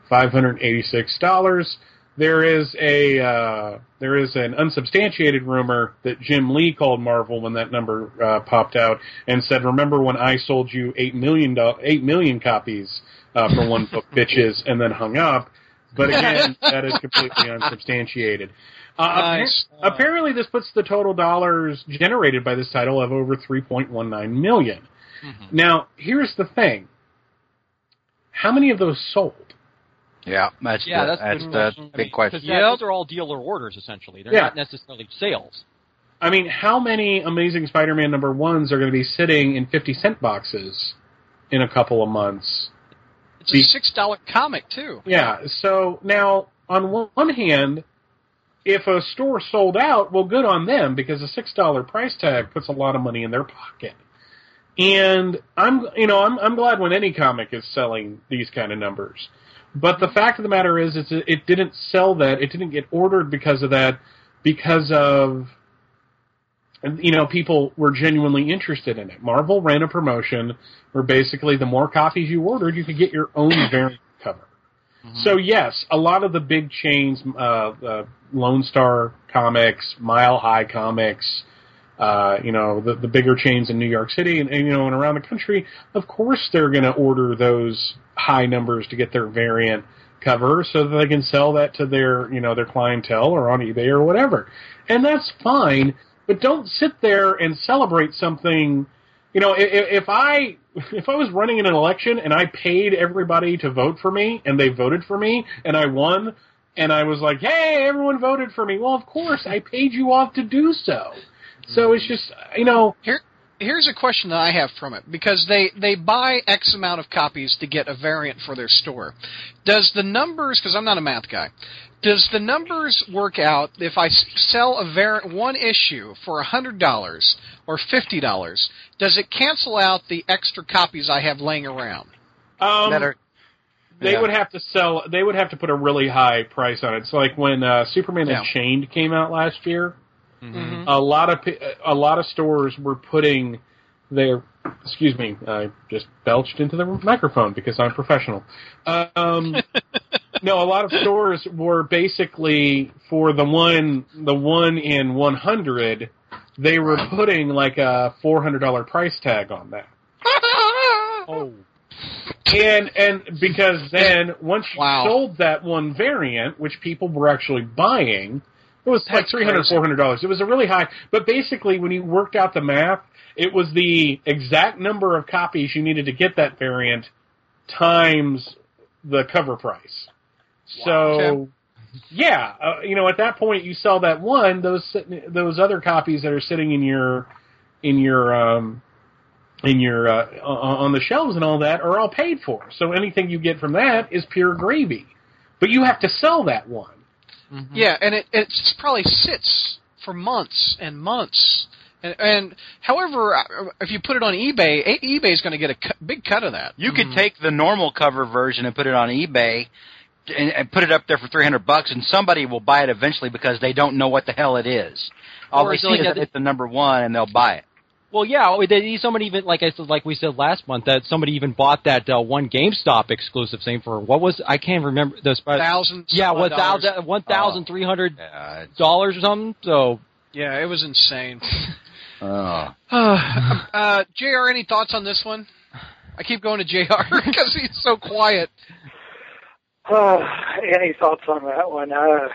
five hundred eighty-six dollars. There is a uh, there is an unsubstantiated rumor that Jim Lee called Marvel when that number uh, popped out and said, "Remember when I sold you eight million do- eight million copies uh, for one book, [laughs] bitches," and then hung up. But again, [laughs] that is completely unsubstantiated. Uh, appar- Nice. apparently, this puts the total dollars generated by this title of over 3.19 million. Now, here's the thing: how many of those sold? Yeah, that's Yeah, the, that's, that's the the question. big Because question. those are all dealer orders essentially. They're Yeah. not necessarily sales. I mean, how many Amazing Spider-Man number ones are going to be sitting in 50 cent boxes in a couple of months? It's Be- a six dollar comic too. Yeah. So now, on one one hand, if a store sold out, well, good on them because a six dollar price tag puts a lot of money in their pocket. And I'm, you know, I'm I'm glad when any comic is selling these kind of numbers. But the fact of the matter is, it's it didn't sell that. It didn't get ordered because of that. Because of you know people were genuinely interested in it. Marvel ran a promotion where basically the more copies you ordered, you could get your own [coughs] variant cover. So yes, a lot of the big chains, uh, uh, Lone Star Comics, Mile High Comics, uh, you know the the bigger chains in New York City and, and you know and around the country, of course they're going to order those high numbers to get their variant cover so that they can sell that to their you know their clientele or on eBay or whatever, and that's fine. But don't sit there and celebrate something. You know, if, if I if I was running in an election and I paid everybody to vote for me and they voted for me and I won and I was like, "Hey, everyone voted for me." Well, of course, I paid you off to do so. So hmm. it's just, you know, Here, here's a question that I have from it because they they buy X amount of copies to get a variant for their store. Does the numbers? Because I'm not a math guy. Does the numbers work out if I sell a variant one issue for a hundred dollars or fifty dollars? Does it cancel out the extra copies I have laying around? um, that are, they yeah. would have to sell. They would have to put a really high price on it. It's like when uh, Superman Yeah. Unchained came out last year. Mm-hmm. A lot of pe- a lot of stores were putting their excuse me, I just belched into the microphone because I'm professional. Um, [laughs] no, a lot of stores were basically for the one, the one in 100, they were putting like a $400 price tag on that. [laughs] Oh, And and because then once you Wow. sold that one variant, which people were actually buying, it was like That's three hundred, crazy. four hundred dollars. It was a really high. But basically, when you worked out the math, it was the exact number of copies you needed to get that variant times the cover price. So. Okay. Yeah, uh, you know, at that point, you sell that one; those those other copies that are sitting in your in your um, in your uh, on on the shelves and all that are all paid for. So anything you get from that is pure gravy. But you have to sell that one. Yeah, and it it probably sits for months and months. And, and however, uh, if you put it on eBay, A- eBay's going to get a cu- big cut of that. You could take the normal cover version and put it on eBay and, and put it up there for 300 bucks and somebody will buy it eventually because they don't know what the hell it is. All Or they it's see like is that- that it's the number one and they'll buy it. Well, yeah, we did- somebody even like I said, like we said last month, that somebody even bought that uh, one GameStop exclusive thing for what was I can't remember the sp- Thousand. yeah, some one thousand one thousand three hundred Yeah, dollars or something. So Yeah, it was insane. [laughs] oh. [sighs] uh, Jr. Any thoughts on this one? I keep going to Jr. because [laughs] he's so quiet. Uh, any thoughts on that one? Uh,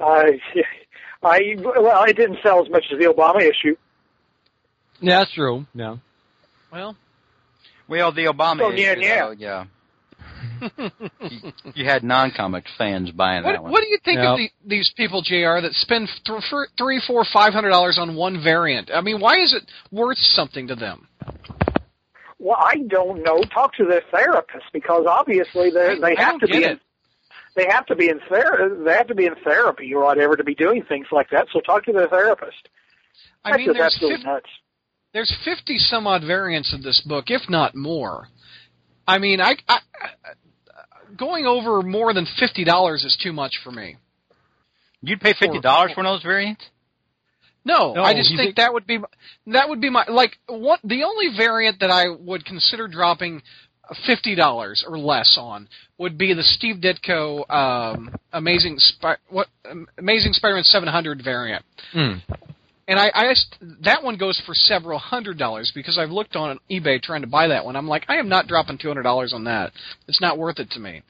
I, I, well, it didn't sell as much as the Obama issue. yeah, that's true. Yeah, Well, Well, the Obama Oh, yeah, issue, yeah. though, yeah. you, you had non-comic fans buying that what, one. what do you think Yeah. of the, these people, Jr. That spend th- for three, four, five hundred dollars on one variant? I mean, why is it worth something to them? Well, I don't know. Talk to their therapist because obviously they I- they have to be in, they have to be in ther- they have to be in therapy or whatever to be doing things like that. So talk to their therapist. I That's mean, just there's absolutely 50, nuts. there's fifty some odd variants of this book, if not more. I mean, I, I, I going over more than fifty dollars is too much for me. You'd pay fifty dollars for one of those variants? No, No, I just think, think- that would be that would be my like what the only variant that I would consider dropping fifty dollars or less on would be the Steve Ditko um, Amazing Spy- what um, Amazing Spider-Man seven hundred variant. And I, I asked, that one goes for several hundred dollars because I've looked on eBay trying to buy that one. I'm like, I am not dropping two hundred dollars on that. It's not worth it to me.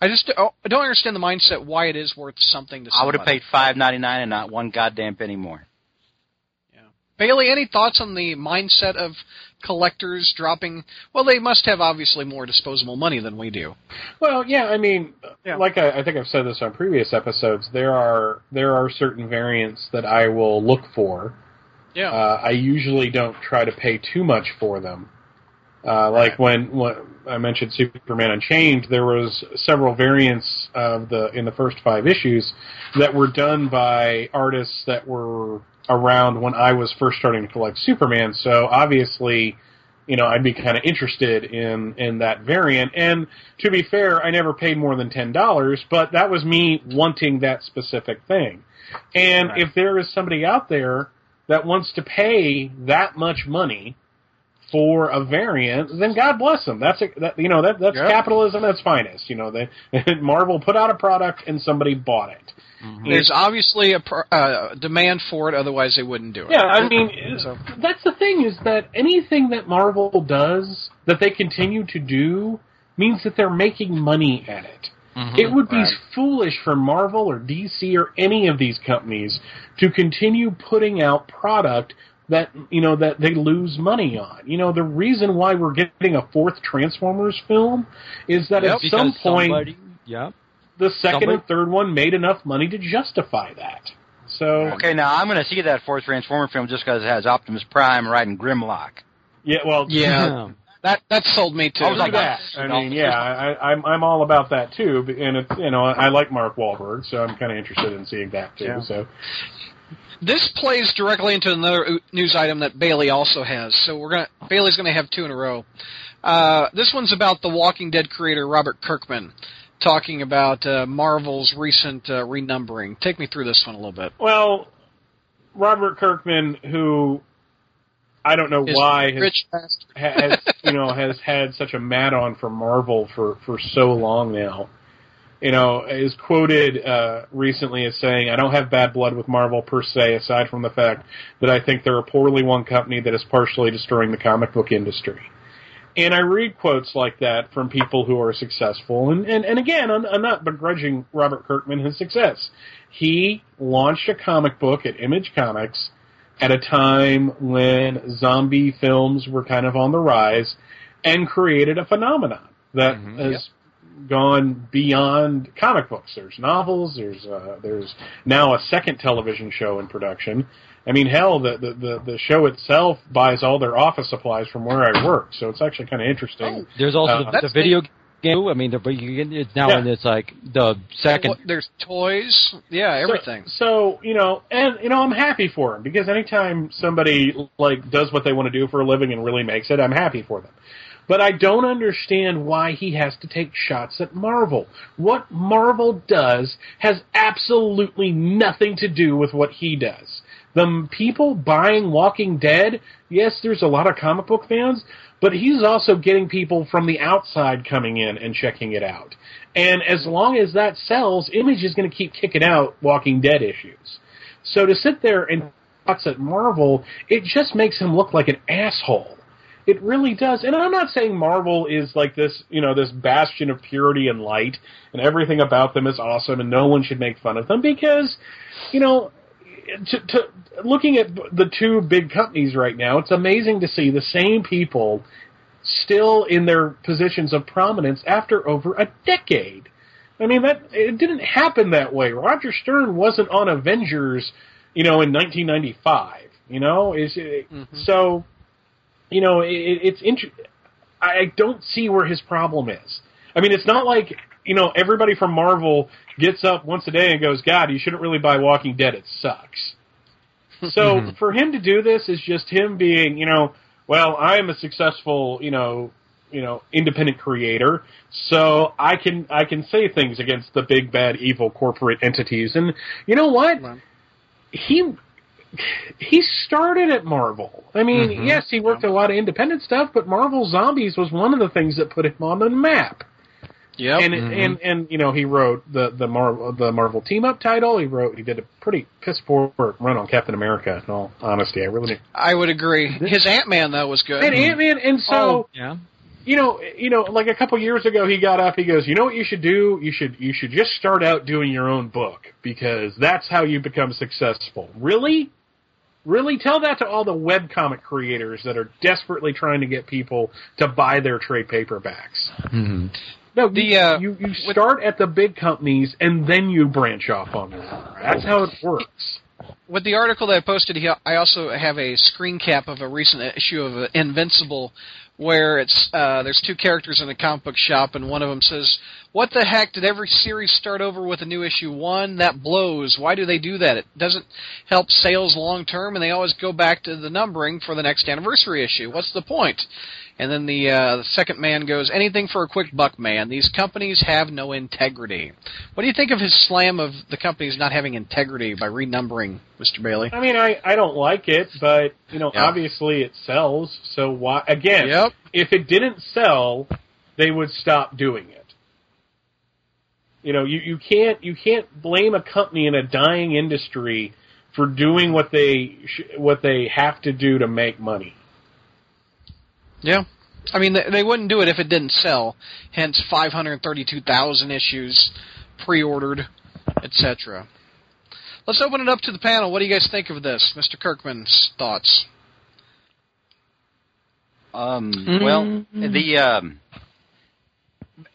I just oh, I don't understand the mindset why it is worth something to. I would have paid five ninety nine and not one goddamn penny more. Bailey, any thoughts on the mindset of collectors dropping? Well, they must have obviously more disposable money than we do. Well, yeah, I mean, Yeah. like I, I think I've said this on previous episodes. There are there are certain variants that I will look for. Yeah. Uh, I usually don't try to pay too much for them. Uh, like when, when I mentioned Superman Unchained, there was several variants of the in the first five issues that were done by artists that were around when I was first starting to collect Superman. So obviously, you know, I'd be kind of interested in in that variant. And to be fair, I never paid more than ten dollars, but that was me wanting that specific thing. And if there is somebody out there that wants to pay that much money for a variant, then God bless them. That's a, that, you know that that's Yep. capitalism at its finest. You know, they [laughs] Marvel put out a product and somebody bought it. There's obviously a pr- uh, demand for it, otherwise they wouldn't do it. Yeah, I mean, So- that's the thing is that anything that Marvel does that they continue to do means that they're making money at it. It would be Right. foolish for Marvel or DC or any of these companies to continue putting out product that you know that they lose money on. You know, the reason why we're getting a fourth Transformers film is that Yep. at some point somebody- yeah. the second somebody- and third one made enough money to justify that. So Okay, now I'm going to see that fourth Transformer film just because it has Optimus Prime riding Grimlock. yeah, well, Yeah, [laughs] that that sold me too. I was like, that. I no. mean, yeah, I, I'm I'm all about that too, and it's you know I like Mark Wahlberg, so I'm kind of interested in seeing that too. Yeah. So This plays directly into another news item that Bailey also has. So we're gonna Bailey's gonna have two in a row. Uh, this one's about the Walking Dead creator Robert Kirkman, talking about uh, Marvel's recent uh, renumbering. Take me through this one a little bit. Well, Robert Kirkman, who I don't know Is why bastard. has you know has had such a mat on for Marvel for for so long now. You know, is quoted uh, recently as saying, "I don't have bad blood with Marvel per se, aside from the fact that I think they're a poorly run company that is partially destroying the comic book industry." And I read quotes like that from people who are successful, and and, and again, I'm, I'm not begrudging Robert Kirkman his success. He launched a comic book at Image Comics at a time when zombie films were kind of on the rise and created a phenomenon that Mhm. has gone beyond comic books. There's novels, there's uh, there's now a second television show in production. I mean, hell, the, the the the show itself buys all their office supplies from where I work, so it's actually kind of interesting. There's also Uh, the, the video game. I mean, the, but you can, it's now Yeah. and it's like the second. What- there's toys. Yeah, everything. So, so, you know, and you know, I'm happy for him because anytime somebody like does what they want to do for a living and really makes it, I'm happy for them. But I don't understand why he has to take shots at Marvel. What Marvel does has absolutely nothing to do with what he does. The people buying Walking Dead, yes, there's a lot of comic book fans, but he's also getting people from the outside coming in and checking it out. And as long as that sells, Image is going to keep kicking out Walking Dead issues. So to sit there and shots at Marvel, it just makes him look like an asshole. It really does. And I'm not saying Marvel is like this, you know, this bastion of purity and light and everything about them is awesome and no one should make fun of them because, you know, to, to looking at the two big companies right now, it's amazing to see the same people still in their positions of prominence after over a decade. I mean that it didn't happen that way. Roger Stern wasn't on Avengers, you know, in 1995. You know, is it, mm-hmm. so. You know, it, it's int- I don't see where his problem is. I mean, it's not like you know everybody from Marvel gets up once a day and goes, "God, you shouldn't really buy Walking Dead. It sucks." [laughs] So for him to do this is just him being, you know, well, I am a successful, you know, you know, independent creator, so I can I can say things against the big bad evil corporate entities. And you know what? He he started at Marvel. I mean, mm-hmm. yes, he worked a lot of independent stuff, but Marvel Zombies was one of the things that put him on the map. Yep. And mm-hmm. and and you know he wrote the the Marvel the Marvel team up title. He wrote he did a pretty piss poor run on Captain America. In all honesty, I really did. I would agree. His Ant Man though was good. And Ant Man, and so oh, yeah. you know you know like a couple years ago he got up. He goes, you know what you should do? You should you should just start out doing your own book because that's how you become successful. Really. Really tell that to all the webcomic creators that are desperately trying to get people to buy their trade paperbacks. Mhm. No, The, you, uh, you you start at the big companies and then you branch off on own. That's how it works. With the article that I posted, here, I also have a screen cap of a recent issue of Invincible, where it's uh, there's two characters in a comic book shop, and one of them says, "What the heck? Did every series start over with a new issue one? That blows. Why do they do that? It doesn't help sales long term, and they always go back to the numbering for the next anniversary issue. What's the point?" And then the, uh, the second man goes, "Anything for a quick buck, man. These companies have no integrity." What do you think of his slam of the companies not having integrity by renumbering, Mr. Bailey? I mean, I I don't like it, but you know, Yeah. obviously it sells. So why? Again, Yep. if it didn't sell, they would stop doing it. You know, you you can't you can't blame a company in a dying industry for doing what they sh- what they have to do to make money. Yeah. I mean, they, they wouldn't do it if it didn't sell. Hence, 532,000 issues pre-ordered, etc. Let's open it up to the panel. What do you guys think of this, Mr. Kirkman's thoughts? Um, Mm-hmm. Well, the um,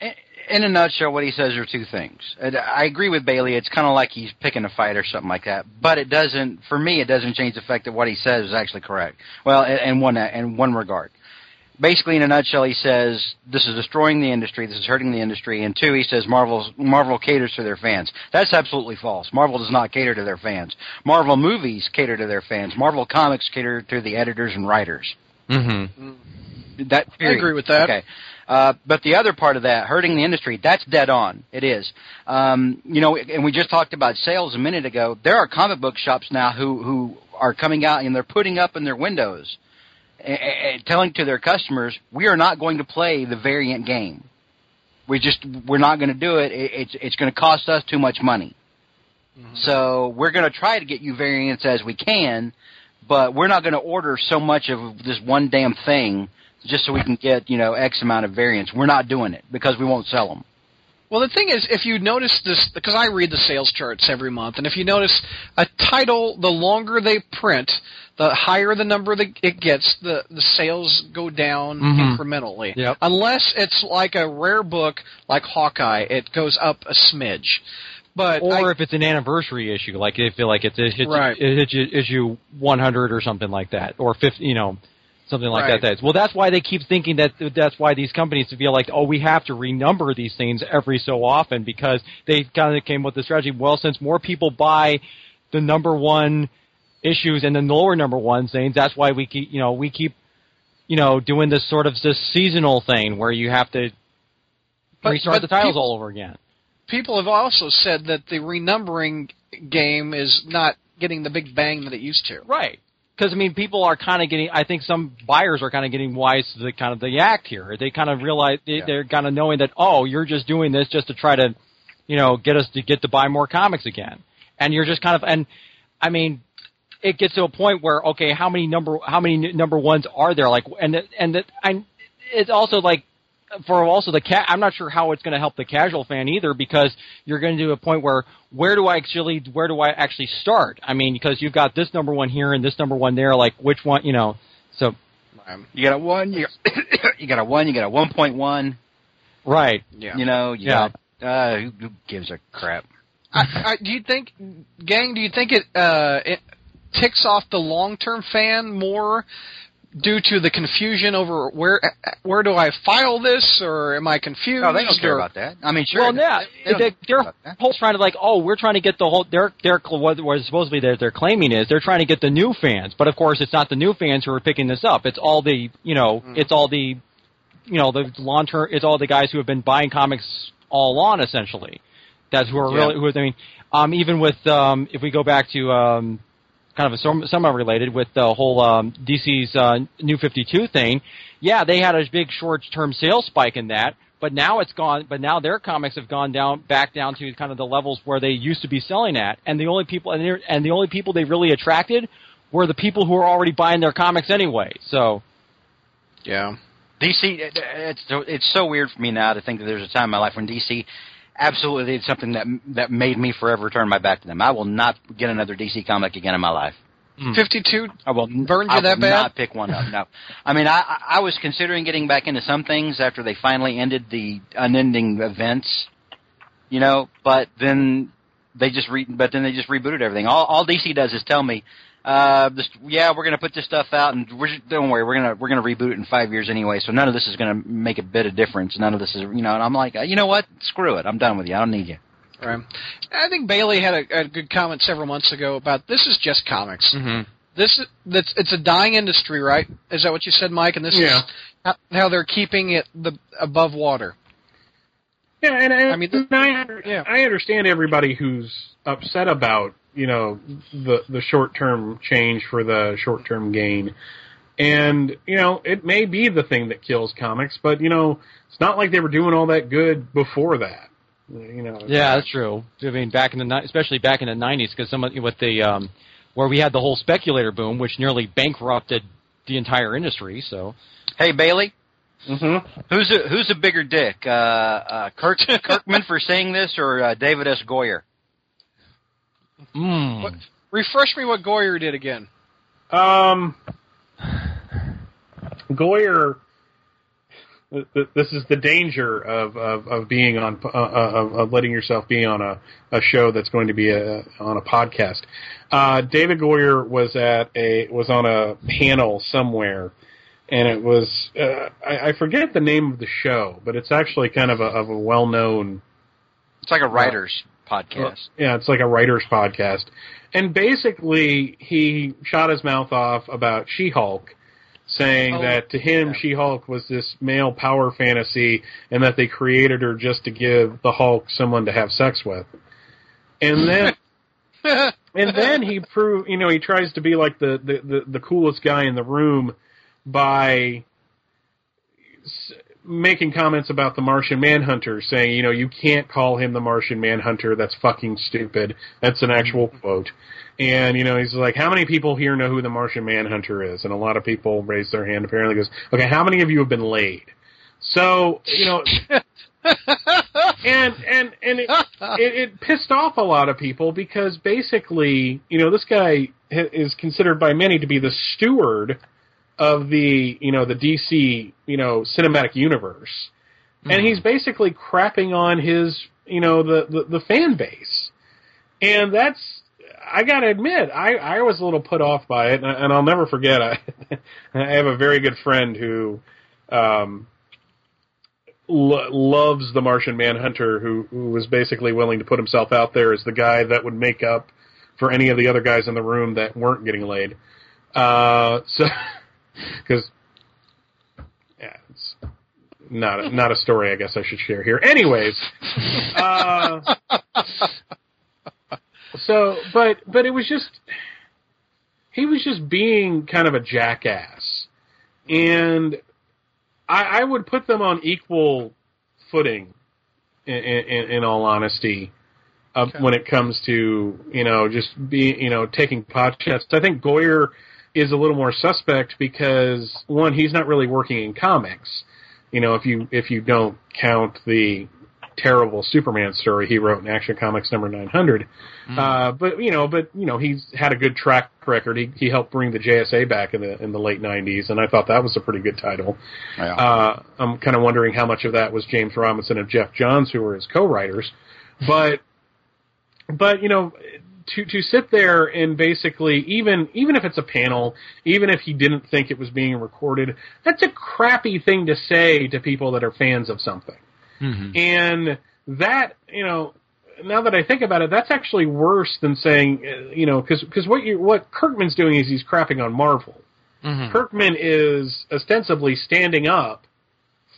i- in a nutshell, what he says are two things. I agree with Bailey. It's kind of like he's picking a fight or something like that. But it doesn't, for me, it doesn't change the fact that what he says is actually correct. Well, in, in one in one regard. Basically, in a nutshell, he says this is destroying the industry. This is hurting the industry. And two, he says Marvel's Marvel caters to their fans. That's absolutely false. Marvel does not cater to their fans. Marvel movies cater to their fans. Marvel comics cater to the editors and writers. Mhm. That I agree with that. Okay. Uh, but the other part of that, hurting the industry, that's dead on. It is. Um, you know, and we just talked about sales a minute ago. There are comic book shops now who who are coming out and they're putting up in their windows a- a- telling to their customers, we are not going to play the variant game. We just we're not going to do it. it it's it's going to cost us too much money. So we're going to try to get you variants as we can, but we're not going to order so much of this one damn thing just so we can get you know X amount of variants. We're not doing it because we won't sell them. Well, the thing is, if you notice this, because I read the sales charts every month, and if you notice a title, the longer they print, the higher the number that it gets, the the sales go down Mhm. incrementally. Yep. Unless it's like a rare book like Hawkeye, it goes up a smidge. But Or I, if it's an anniversary issue, like if feel like it's it hits, Right. it hits issue 100 or something like that, or 50, you know, something like Right. that. That's well, that's why they keep thinking that that's why these companies feel like, oh, we have to renumber these things every so often because they kind of came with the strategy. Well, since more people buy the number one issues and the lower number one things, that's why we keep, you know, we keep, you know, doing this sort of this seasonal thing where you have to But- restart but the titles people- all over again. People have also said that the renumbering game is not getting the big bang that it used to. Right. Because I mean, people are kind of getting. I think some buyers are kind of getting wise to the kind of the act here. They kind of realize they, Yeah. they're kind of knowing that oh, you're just doing this just to try to, you know, get us to get to buy more comics again, and you're just kind of and, I mean, it gets to a point where okay, how many number how many number ones are there? Like and and it, I, it's also like for also the cat. I'm not sure how it's going to help the casual fan either because you're going to do a point where where do I actually where do I actually start? I mean, because you've got this number one here and this number one there. Like which one, you know? So You got a one, you got, [coughs] you got a one, you got a one point one. right, Yeah. You know, you Yeah. got uh, who, who gives a crap? I, I, do you think, gang? Do you think it uh, it ticks off the long term fan more due to the confusion over where where do I file this or am I confused? Oh, they don't care or, about that. I mean, sure. well, yeah, they they, they're about that. whole trying to like, oh, we're trying to get the whole. Their their what was supposedly their their claiming is they're trying to get the new fans, but of course it's not the new fans who are picking this up. It's all the you know, it's all the you know the long term. It's all the guys who have been buying comics all along essentially. That's who are Yeah. really who are, I mean, um, even with um, if we go back to um, kind of a some- somewhat related with the whole um, DC's uh, New 52 thing. Yeah, they had a big short-term sales spike in that, but now it's gone. But now their comics have gone down back down to kind of the levels where they used to be selling at, and the only people and, and the only people they really attracted were the people who were already buying their comics anyway. So Yeah. DC, it's it's so weird for me now to think that there's a time in my life when DC absolutely did something that that made me forever turn my back to them. I will not get another DC comic again in my life. Hmm. Fifty two. I will Burned you I that will bad? Not pick one up. No, [laughs] I mean I I I was considering getting back into some things after they finally ended the unending events, you know. But then they just re- but then they just rebooted everything. All all DC does is tell me, uh, this, yeah, we're gonna put this stuff out, and we're just, don't worry, we're gonna we're gonna reboot it in five years anyway. So none of this is gonna make a bit of difference. None of this is you know. And I'm like, uh, you know what? Screw it. I'm done with you. I don't need you. Right. I think Bailey had a, a good comment several months ago about this is just comics. Mm-hmm. This is that's it's a dying industry, right? Is that what you said, Mike? And this Yeah. is how, how they're keeping it the above water. Yeah, and, and I mean, the- I, yeah. I understand everybody who's upset about you know the the short term change for the short term gain, and you know it may be the thing that kills comics, but you know it's not like they were doing all that good before that. You know, Yeah, that's true. I mean, back in the ni- especially back in the '90s, because some of, with the um, where we had the whole speculator boom, which nearly bankrupted the entire industry. So Hey Bailey, hmm who's a who's a bigger dick, uh, uh, Kirk [laughs] Kirkman for saying this or uh, David S. Goyer? Mm. What, refresh me what Goyer did again. Um, Goyer. th- th- This is the danger of of, of being on uh, uh, of, of letting yourself be on a, a show that's going to be a, on a podcast. Uh, David Goyer was at a was on a panel somewhere, and it was uh, I, I forget the name of the show, but it's actually kind of a of a well known It's like a writer's podcast. Uh, yeah, it's like a writer's podcast. And basically, he shot his mouth off about She Hulk, saying Oh, that to him, yeah. She Hulk was this male power fantasy and that they created her just to give the Hulk someone to have sex with. And then. [laughs] And then he prove, you know, he tries to be like the, the, the, the coolest guy in the room by making comments about the Martian Manhunter, saying, you know, you can't call him the Martian Manhunter. That's fucking stupid. That's an actual mm-hmm. quote. And, you know, he's like, how many people here know who the Martian Manhunter is? And a lot of people raise their hand apparently goes, okay, how many of you have been laid? So, you know, [laughs] and and and it, it, it pissed off a lot of people because basically, you know, this guy is considered by many to be the steward of the you know the DC you know cinematic universe, and he's basically crapping on his you know the the, the fan base, and that's. I gotta admit, I, I was a little put off by it, and, I, and I'll never forget. I, [laughs] I have a very good friend who um, lo- loves the Martian Manhunter, who who was basically willing to put himself out there as the guy that would make up for any of the other guys in the room that weren't getting laid. Uh, so, [laughs] because yeah, it's not a, not a story. I guess I should share here. Anyways, uh, so but but it was just he was just being kind of a jackass, and I, I would put them on equal footing. In, in, in all honesty, uh, when it comes to you know just being you know taking pot shots, I think Goyer is a little more suspect because one, he's not really working in comics. You know, if you if you don't count the terrible Superman story he wrote in Action Comics number 900. Uh, but you know, but you know, he's had a good track record. He he helped bring the JSA back in the in the late 90s, and I thought that was a pretty good title. Yeah. Uh, I'm kind of wondering how much of that was James Robinson and Geoff Johns, who were his co-writers, but but you know. To to sit there and basically even even if it's a panel, even if he didn't think it was being recorded, that's a crappy thing to say to people that are fans of something. Mm-hmm. And that, you know, now that I think about it, that's actually worse than saying, uh, you know, because because what you what Kirkman's doing is he's crapping on Marvel. Mm-hmm. Kirkman is ostensibly standing up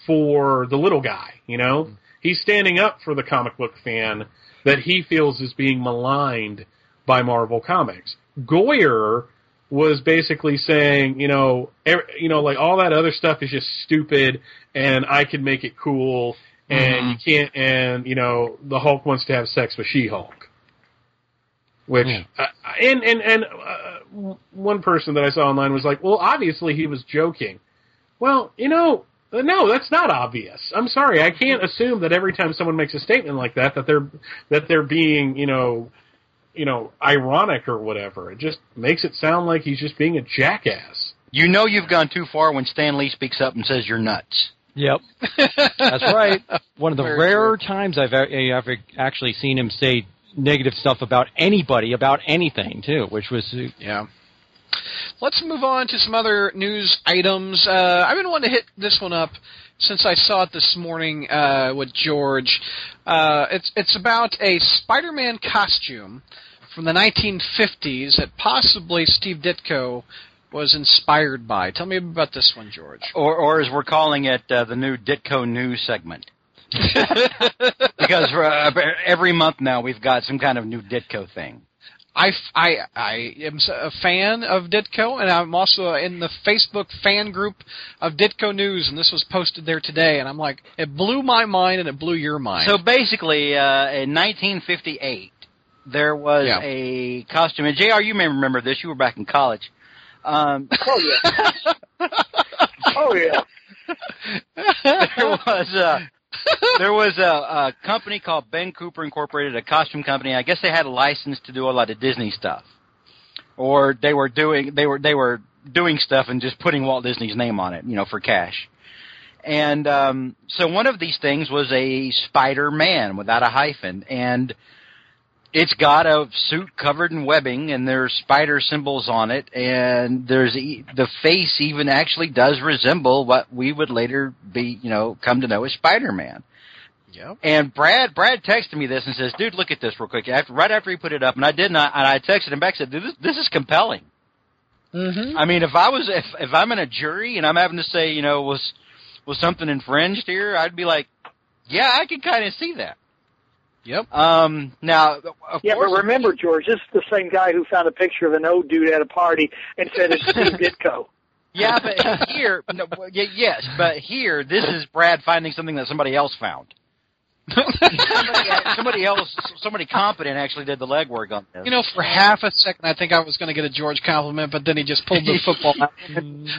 for the little guy. You know, mm. he's standing up for the comic book fan that he feels is being maligned by Marvel Comics. Goyer was basically saying, you know, er, you know, like all that other stuff is just stupid, and I can make it cool, and you can't, and you know, the Hulk wants to have sex with She-Hulk, which, uh, and and and uh, one person that I saw online was like, well, obviously he was joking. Well, you know, uh, no, that's not obvious. I'm sorry, I can't assume that every time someone makes a statement like that that they're that they're being, you know, you know, ironic or whatever. It just makes it sound like he's just being a jackass. You know you've gone too far when Stan Lee speaks up and says you're nuts. Yep, that's right. One of the Very rare times I've ever actually seen him say negative stuff about anybody, about anything too, which was uh, Yeah. Let's move on to some other news items. Uh, I've been wanting to hit this one up since I saw it this morning uh, with George. Uh, it's it's about a Spider-Man costume from the 1950s that possibly Steve Ditko was inspired by. Tell me about this one, George. Or, or as we're calling it, uh, the new Ditko News segment. [laughs] because for, uh, every month now we've got some kind of new Ditko thing. I, f- I, I am a fan of Ditko, and I'm also in the Facebook fan group of Ditko News, and this was posted there today, and I'm like, it blew my mind, and it blew your mind. So basically, uh, in 1958, there was Yeah. a costume. And Jr., you may remember this. You were back in college. Um, Oh yeah. [laughs] oh yeah. there was a [laughs] there was a, a company called Ben Cooper Incorporated, a costume company. I guess they had a license to do a lot of Disney stuff, or they were doing they were they were doing stuff and just putting Walt Disney's name on it, you know, for cash. And um, so one of these things was a Spider Man without a hyphen, and it's got a suit covered in webbing, and there's spider symbols on it, and there's e- the face even actually does resemble what we would later be, you know, come to know as Spider Man. Yep. And Brad, Brad texted me this and says, "Dude, look at this real quick." After, right after he put it up, and I did not, and I texted him back, said, "Dude, this, this is compelling." Mm-hmm. I mean, if I was, if if I'm in a jury and I'm having to say, you know, was was something infringed here, I'd be like, "Yeah, I can kind of see that." Yep. Um, now, of Yeah, course, but remember, George, this is the same guy who found a picture of an old dude at a party and said it's Steve [laughs] Ditko. Yeah, but here, no, yes, but here, this is Brad finding something that somebody else found. somebody, somebody else, somebody competent actually did the legwork on this. You know, for half a second, I think I was going to get a George compliment, but then he just pulled the football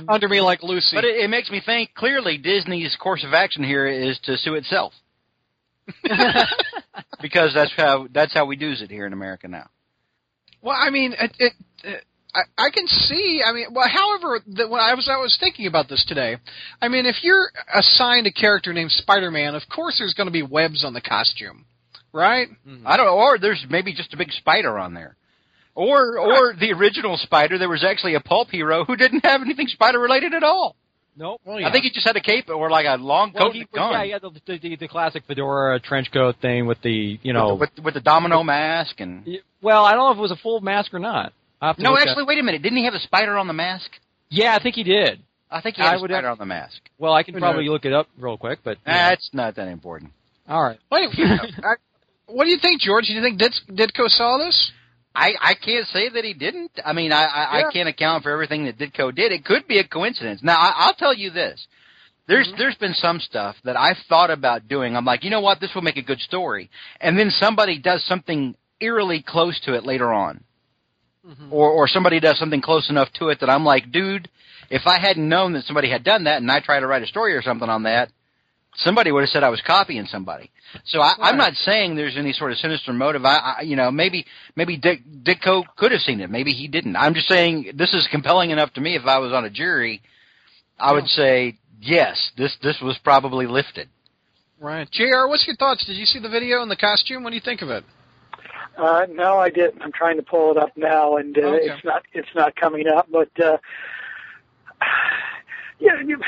[laughs] under me like Lucy. But it, it makes me think. Clearly, Disney's course of action here is to sue itself, [laughs] because that's how that's how we do it here in America now. Well, I mean, it, it, it I, I can see. I mean, well, however, the, when I was I was thinking about this today, I mean, if you're assigned a character named Spider-Man, of course there's going to be webs on the costume, right? Mm-hmm. I don't know, or there's maybe just a big spider on there. Or or the original spider, there was actually a pulp hero who didn't have anything spider related at all. Nope. Well, I think he just had a cape or like a long Well, coat he, and a gun. yeah, yeah, the, the, the, the classic fedora uh, trench coat thing with the, you know. with, the, with, with the domino mask and Y- well, I don't know if it was a full mask or not. I'll have to no, look at- actually, wait a minute. Didn't he have a spider on the mask? yeah, I think he did. I think he had I a would spider have- on the mask. Well, I can Who probably knows? look it up real quick, but you know. That's not that important. all right. Wait, [laughs] I, what do you think, George? Do you think Dit- Ditko saw this? I, I can't say that he didn't. I mean, I, I, Yeah. I can't account for everything that Ditko did. It could be a coincidence. Now, I, I'll tell you this. There's mm-hmm. there's been some stuff that I've thought about doing. I'm like, you know what, this will make a good story, and then somebody does something eerily close to it later on, mm-hmm. or or somebody does something close enough to it that I'm like, dude, if I hadn't known that somebody had done that, and I tried to write a story or something on that, somebody would have said I was copying somebody. So I, I'm not saying there's any sort of sinister motive. I, I you know, maybe maybe Dick Ditko could have seen it. Maybe he didn't. I'm just saying this is compelling enough to me. If I was on a jury, I would say yes. This this was probably lifted. Right. Jr. What's your thoughts? Did you see the video and the costume? What do you think of it? Uh, no, I didn't. I'm trying to pull it up now, and uh, Okay. it's not it's not coming up. But uh, yeah, you,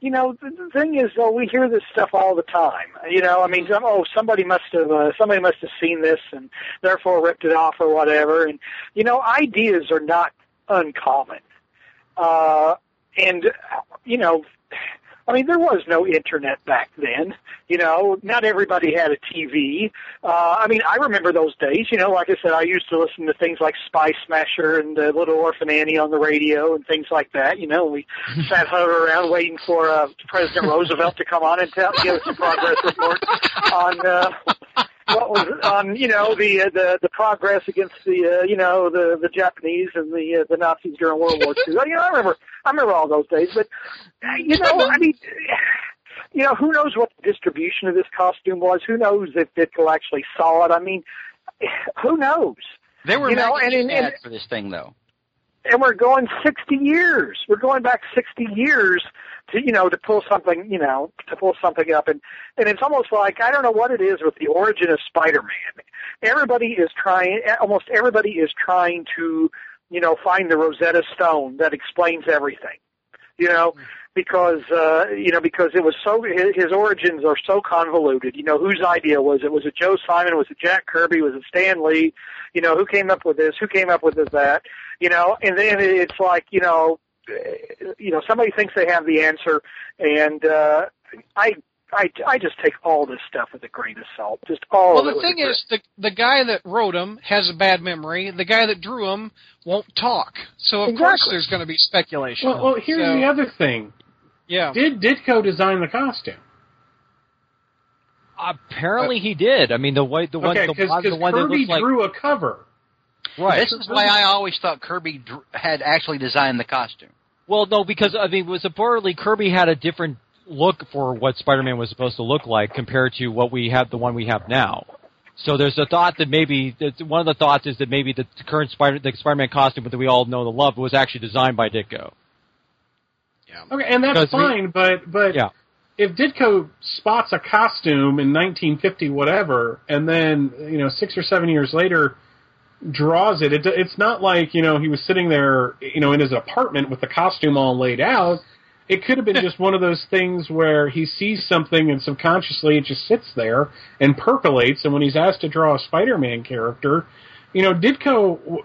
you know, the, the thing is, though, we hear this stuff all the time. You know, I mean, some, oh, somebody must have uh, somebody must have seen this and therefore ripped it off or whatever. And you know, ideas are not uncommon. Uh, and you know, I mean, there was no internet back then. You know, not everybody had a TV. Uh, I mean, I remember those days. You know, like I said, I used to listen to things like Spy Smasher and uh, Little Orphan Annie on the radio and things like that. You know, we [laughs] sat huddled around waiting for uh, President Roosevelt to come on and tell, give us a progress report on uh, what was on you know the uh, the the progress against the uh, you know the the Japanese and the uh, the Nazis during World War II. You know, I remember I remember all those days, but you know, I mean. [laughs] You know, who knows what the distribution of this costume was? Who knows if Ditko actually saw it? I mean, who knows? There were You know, and and- ads for this thing though. and we're going 60 years. We're going back 60 years to, you know, to pull something, you know, to pull something up. And, and it's almost like, I don't know what it is with the origin of Spider-Man. Everybody is trying, almost everybody is trying to, you know, find the Rosetta Stone that explains everything. You know, because, uh, you know, because it was so, his, his origins are so convoluted. You know, whose idea was it? Was it Joe Simon? Was it Jack Kirby? Was it Stan Lee? You know, who came up with this? Who came up with this, that? you know, and then it's like, you know, uh, you know, somebody thinks they have the answer, and uh, I, I, I just take all this stuff with a grain of salt. Just all Well, of it. the thing is, the the guy that wrote him has a bad memory. The guy that drew him won't talk. So of course there's going to be speculation. Well, well here's So, the other thing. Yeah. Did Ditko design the costume? Apparently he did. I mean, the way the one okay, the, because one- the one that Kirby looks like drew a cover. right. This is why I always thought Kirby had actually designed the costume. Well, no, because I mean, it was supposedly Kirby had a different look for what Spider-Man was supposed to look like compared to what we have, the one we have now. So there's a thought that maybe that one of the thoughts is that maybe the current Spider the Spider-Man costume that we all know and love was actually designed by Ditko. Yeah. Okay, and that's Because we- fine, but but Yeah. if Ditko spots a costume in 1950 whatever, and then you know six or seven years later draws it, it it's not like you know he was sitting there you know in his apartment with the costume all laid out. It could have been just one of those things where he sees something and subconsciously it just sits there and percolates. And when he's asked to draw a Spider-Man character, you know, Ditko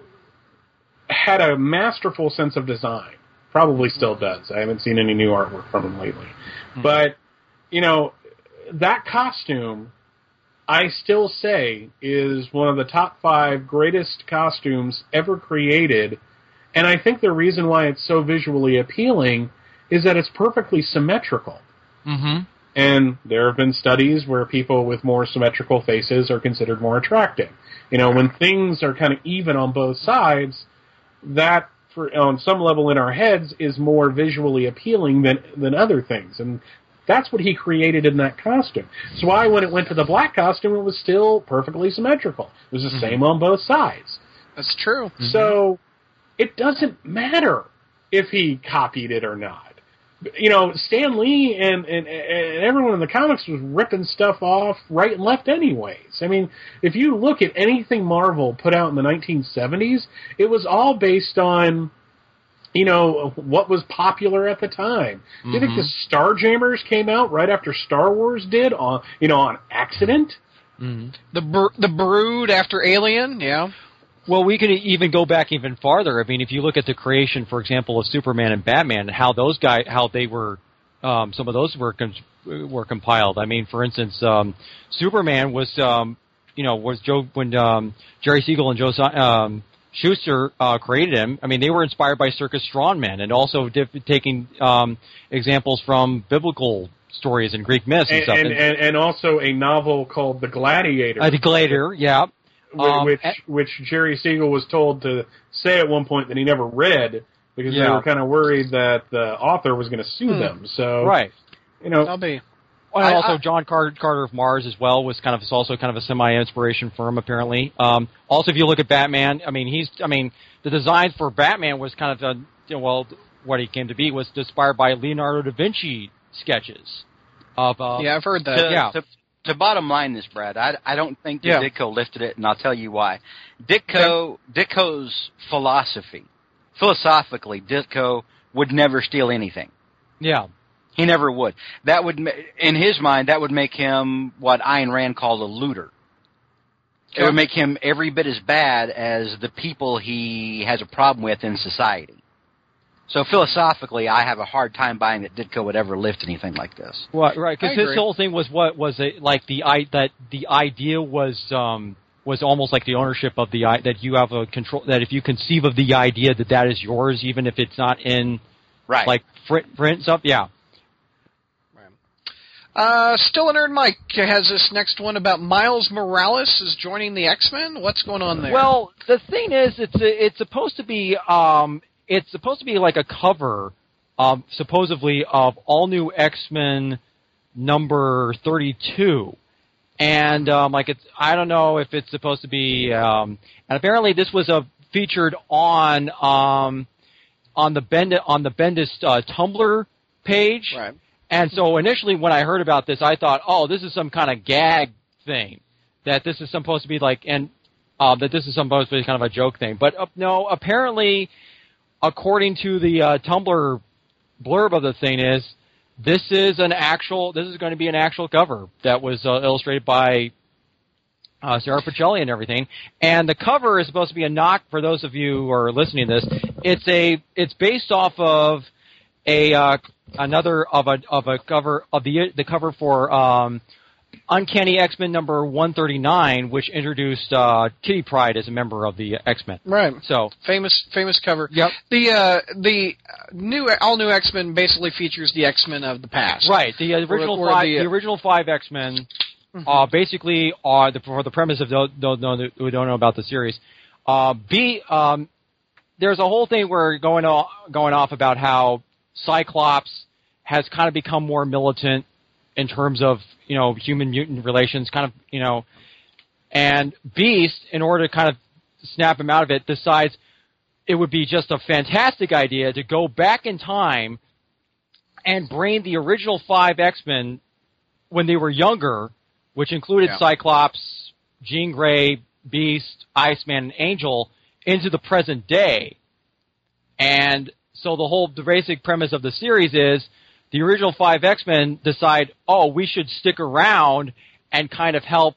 had a masterful sense of design. Probably still does. I haven't seen any new artwork from him lately. Hmm. But, you know, that costume, I still say, is one of the top five greatest costumes ever created. And I think the reason why it's so visually appealing is that it's perfectly symmetrical. Mm-hmm. And there have been studies where people with more symmetrical faces are considered more attractive. You know, when things are kind of even on both sides, that for on some level in our heads is more visually appealing than than other things. And that's what he created in that costume. So why when it went to the black costume it was still perfectly symmetrical. It was the same on both sides. That's true. So it doesn't matter if he copied it or not. You know, Stan Lee and, and, and everyone in the comics was ripping stuff off right and left anyways. I mean, if you look at anything Marvel put out in the 1970s, it was all based on, you know, what was popular at the time. Do you think the mm-hmm. Starjammers came out right after Star Wars did on, you know, on accident? Mm-hmm. The br- the Brood after Alien, yeah. Well, we can even go back even farther. I mean, if you look at the creation, for example, of Superman and Batman, and how those guys, how they were, um, some of those were con- were compiled. I mean, for instance, um, Superman was, um, you know, was Joe when um, Jerry Siegel and Joe um, Shuster uh, created him. I mean, they were inspired by circus strongmen and also diff- taking um, examples from biblical stories and Greek myths and, And, stuff. and, and, and also a novel called The Gladiator. uh, the Gladiator, yeah. Wh- Um, which a- which Jerry Siegel was told to say at one point that he never read because they were kind of worried that the author was going to sue Hmm. them. So Right. you know, I'll be. And I- also, I- John Carter, Carter of Mars as well was kind of is also kind of a semi-inspiration firm apparently. Um, also, if you look at Batman, I mean, he's, I mean, the design for Batman was kind of, uh, you know, well, what he came to be was inspired by Leonardo da Vinci sketches of, uh, Yeah, I've heard that. to, yeah. to, to bottom line this, Brad, I, I don't think that Yeah. Ditko lifted it, and I'll tell you why. Ditko, Ditko's philosophy, philosophically, Ditko would never steal anything. yeah, He never would. That would, in his mind, that would make him what Ayn Rand called a looter. It would make him every bit as bad as the people he has a problem with in society. So philosophically, I have a hard time buying that Ditko would ever lift anything like this. right, right. Because his whole thing was what was it like the i that the idea was um was almost like the ownership of the i that you have a control that if you conceive of the idea that that is yours even if it's not in Right. like print print stuff, yeah. Uh, Stillanerd Mike has this next one about Miles Morales is joining the X Men. What's going on there? Well, the thing is, it's a, it's supposed to be um, it's supposed to be like a cover, um, supposedly of all new X Men number thirty two, and um, like it's I don't know if it's supposed to be, um, and apparently this was a featured on um, on the Bendis on the Bendis uh, Tumblr page. right. And so initially when I heard about this, I thought, oh, this is some kind of gag thing. That this is supposed to be like, and uh, that this is supposed to be kind of a joke thing. But uh, no, apparently, according to the uh, Tumblr blurb of the thing is, this is an actual, this is going to be an actual cover that was uh, illustrated by uh, Sara Pichelli and everything. And the cover is supposed to be a knock for those of you who are listening to this. It's a, it's based off of a uh, another of a of a cover of the the cover for um, Uncanny X Men number one thirty nine, which introduced uh, Kitty Pryde as a member of the X Men. Right. So Famous, famous cover. Yep. The uh, the new all new X Men basically features the X Men of the past. right, the original or five the, the, uh, original five X Men uh, basically are the for the premise of those those who don't know about the series. Uh, B um, there's a whole thing where going off, going off about how Cyclops has kind of become more militant in terms of you know human mutant relations, kind of you know, and Beast, in order to kind of snap him out of it, decides it would be just a fantastic idea to go back in time and bring the original five X Men when they were younger, which included Yeah. Cyclops, Jean Grey, Beast, Iceman, and Angel, into the present day. And so the whole the basic premise of the series is the original five X Men decide, oh, we should stick around and kind of help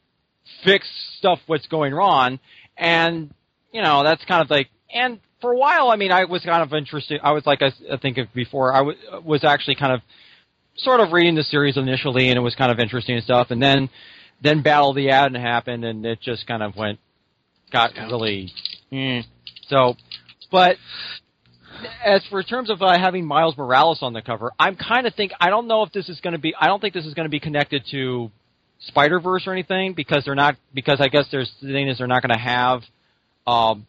fix stuff what's going wrong. And you know that's kind of like and for a while, I mean, I was kind of interested. I was like I, I think of before, I w- was actually kind of sort of reading the series initially, and it was kind of interesting and stuff. And then then Battle of the Atom happened, and it just kind of went got really. Mm. So, but as for terms of uh, having Miles Morales on the cover, I'm kind of think I don't know if this is going to be. I don't think this is going to be connected to Spider Verse or anything because they're not. Because I guess there's the thing is they're not going to have um,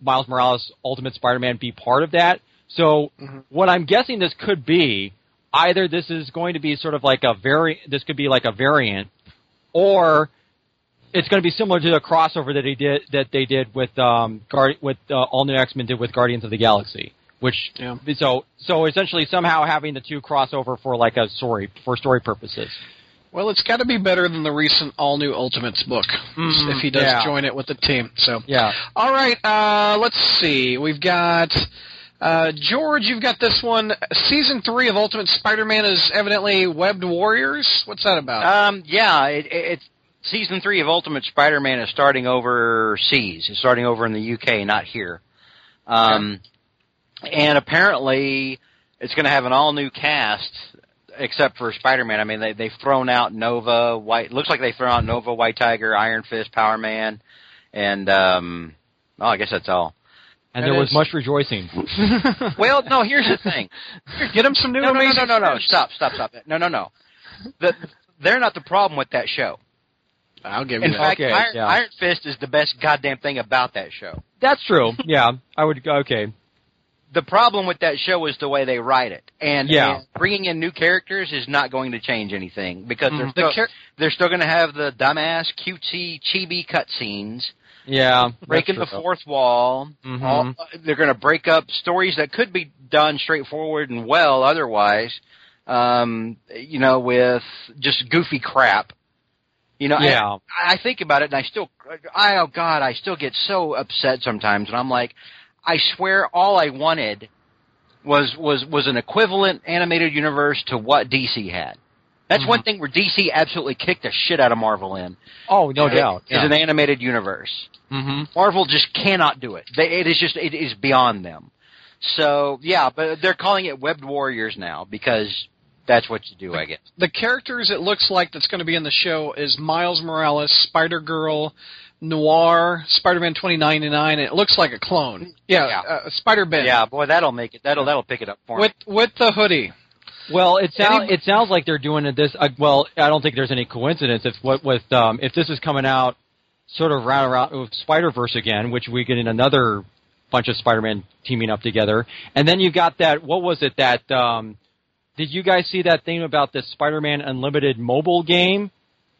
Miles Morales Ultimate Spider-Man be part of that. So what I'm guessing this could be either this is going to be sort of like a vari This could be like a variant, or it's going to be similar to the crossover that he did that they did with um Guard with uh, all new X Men did with Guardians of the Galaxy. Which Yeah. so so essentially somehow having the two crossover for like a story for story purposes. Well, it's got to be better than the recent all new Ultimates book if he does yeah. join it with the team. So Yeah. All right, uh, let's see. We've got uh, George. You've got this one. Season three of Ultimate Spider-Man is evidently Webbed Warriors. What's that about? Um, yeah, it, it, it's season three of Ultimate Spider-Man is starting overseas. It's starting over in the UK, not here. Um, and apparently it's going to have an all-new cast, except for Spider-Man. I mean, they they've thrown out Nova, White. Looks like they've thrown out Nova, White Tiger, Iron Fist, Power Man, and um, oh, I guess that's all. And That there was much rejoicing. [laughs] [laughs] Well, no, here's the thing. Get them some new No, no, no, no, no, no. Stop, stop, stop. No, no, no. The, they're not the problem with that show. I'll give In you that. fact, Okay, Iron, yeah. Iron Fist is the best goddamn thing about that show. That's true. Yeah, I would. Go okay. The problem with that show is the way they write it, and, Yeah. and bringing in new characters is not going to change anything because they're The still, char- they're still going to have the dumbass, cutesy, chibi cutscenes, Yeah. breaking the true. fourth wall. Mhm. All, they're going to break up stories that could be done straightforward and well otherwise. Um, you know, with just goofy crap. You know, Yeah. and I think about it, and I still, I oh god, I still get so upset sometimes, and I'm like, I swear, all I wanted was was was an equivalent animated universe to what DC had. That's Mm-hmm. one thing where DC absolutely kicked the shit out of Marvel in. Oh, no doubt. Is an animated universe. hmm Marvel just cannot do it. They, it is just it is beyond them. So yeah, but they're calling it Webbed Warriors now because that's what you do, I guess. the characters it looks like that's going to be in the show is Miles Morales, Spider Girl, Noir, Spider-Man 2099. And it looks like a clone. Yeah, Yeah. Uh, Spider Ben. Yeah, boy, that'll make it. That'll that'll pick it up for with me. with the hoodie. Well, it sounds Any- it sounds like they're doing it this. Uh, well, I don't think there's any coincidence if what with um, if this is coming out sort of round around with Spider Verse again, which we get in another bunch of Spider-Man teaming up together, and then you got that. What was it that? Um, did you guys see that thing about the Spider-Man Unlimited mobile game,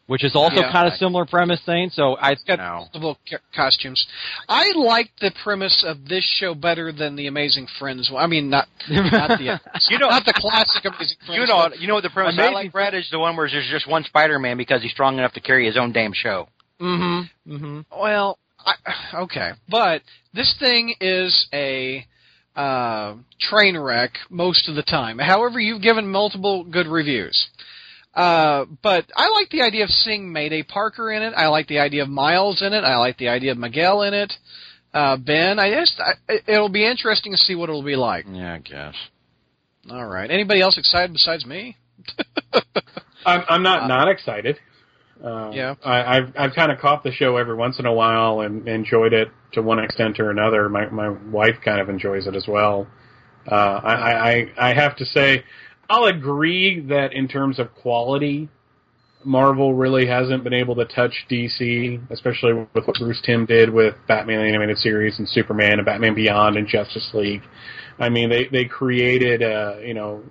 which is also Yeah. kind of similar premise thing? So I Got No. multiple ca- costumes. I like the premise of this show better than the Amazing Friends. one. I mean, not [laughs] not the You know- not the classic Amazing Friends. You know, you know what the premise I Amazing like, Brad, is the one where there's just one Spider-Man because he's strong enough to carry his own damn show. Mm-hmm. Mm-hmm. Well, I, okay, but this thing is a uh, train wreck most of the time. However, you've given multiple good reviews. Uh, but I like the idea of seeing Mayday Parker in it. I like the idea of Miles in it. I like the idea of Miguel in it. Uh, Ben, I just, I, it'll be interesting to see what it'll be like. Yeah, I guess. All right. Anybody else excited besides me? [laughs] I'm, I'm not not excited. Uh, Yeah. I, I've I've kind of caught the show every once in a while and enjoyed it to one extent or another. My my wife kind of enjoys it as well. Uh, I, I I I have to say, I'll agree that in terms of quality, Marvel really hasn't been able to touch DC, especially with what Bruce Timm did with Batman the Animated Series and Superman and Batman Beyond and Justice League. I mean, they they created, uh, you know,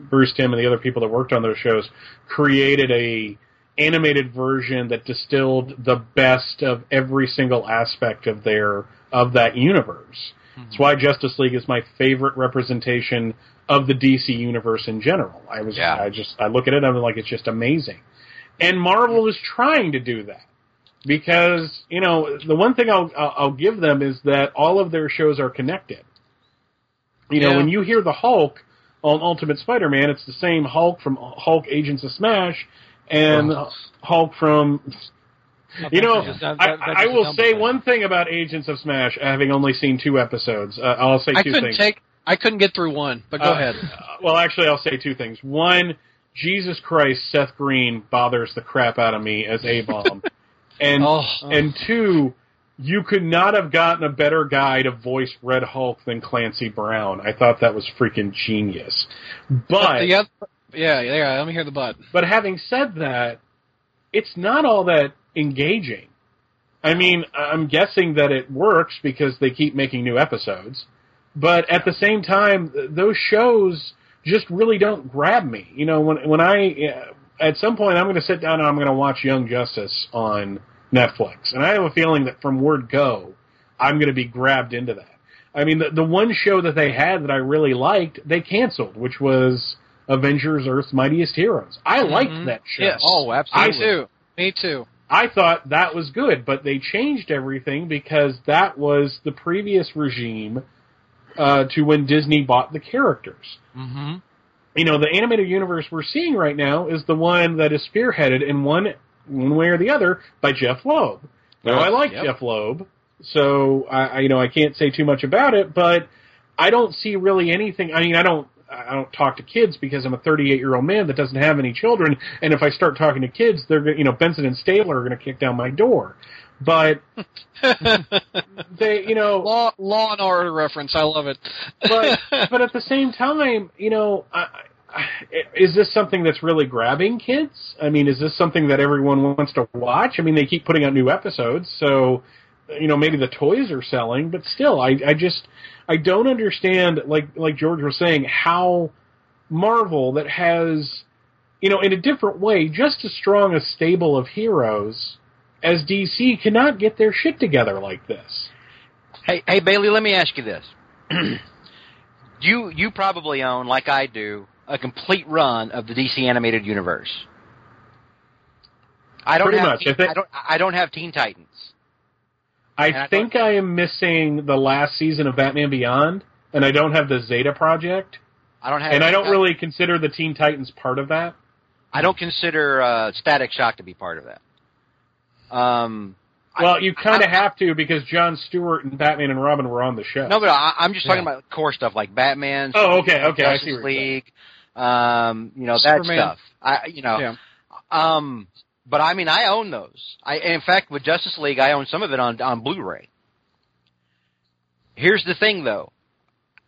Bruce Timm and the other people that worked on those shows created a animated version that distilled the best of every single aspect of their of that universe. That's why Justice League is my favorite representation of the DC universe in general. I was Yeah. I just I look at it and I'm like it's just amazing. And Marvel is trying to do that. Because, you know, the one thing I'll I'll I'll give them is that all of their shows are connected. You know, when you hear the Hulk on Ultimate Spider-Man, it's the same Hulk from Hulk Agents of Smash and Hulk from. You know, Just- that- I, that- that's I will say thing. one thing about Agents of Smash, having only seen two episodes. Uh, I'll say I two couldn't things. take. I couldn't get through one, but go Uh, ahead. uh, well, actually, I'll say two things. One, Jesus Christ, Seth Green bothers the crap out of me as A Bomb, [laughs] and Oh. and two, you could not have gotten a better guy to voice Red Hulk than Clancy Brown. I thought that was freaking genius. But the other, yeah, yeah. Let me hear the but. but having said that, it's not all that engaging. I mean, I'm guessing that it works because they keep making new episodes. But at the same time, those shows just really don't grab me. You know, when when I uh, at some point I'm going to sit down and I'm going to watch Young Justice on Netflix, and I have a feeling that from word go, I'm going to be grabbed into that. I mean, the the one show that they had that I really liked, they canceled, which was Avengers: Earth's Mightiest Heroes. I liked Mhm. that show. Yes. Oh, Me absolutely. too. Me too. I thought that was good, but they changed everything because that was the previous regime uh, to when Disney bought the characters. Mm-hmm. You know, the animated universe we're seeing right now is the one that is spearheaded in one one way or the other by Jeph Loeb. Now, I like Yep. Jeph Loeb, so I, I you know I can't say too much about it, but I don't see really anything. I mean, I don't. I don't talk to kids because I'm a 38 year old man that doesn't have any children, and if I start talking to kids, they're gonna- you know Benson and Stabler are going to kick down my door. But [laughs] they, you know, Law, law and order reference. I love it. but [laughs] but at the same time, you know, I, I, is this something that's really grabbing kids? I mean, is this something that everyone wants to watch? I mean, they keep putting out new episodes, so you know maybe the toys are selling, but still, I I just I don't understand. Like like George was saying, how Marvel that has you know in a different way just as strong a stable of heroes as DC cannot get their shit together like this. Hey, hey Bailey, let me ask you this. [clears throat] you you probably own, like I do, a complete run of the DC animated universe. I don't Pretty have much. Teen, I think- I don't I don't have Teen Titans. I I think I am missing the last season of Batman Beyond, and I don't have the Zeta Project, I don't have and I don't really consider the Teen Titans part of that. I don't consider uh, Static Shock to be part of that. Um Well, I- you kind of have to because John Stewart and Batman and Robin were on the show. No, but I, I'm just talking Yeah. about core stuff like Batman. Oh, okay, okay, I see what you're saying. League. Um, you know that stuff. I, you know, Yeah. um, but I mean, I own those. I, in fact, with Justice League, I own some of it on on Blu-ray. Here's the thing, though.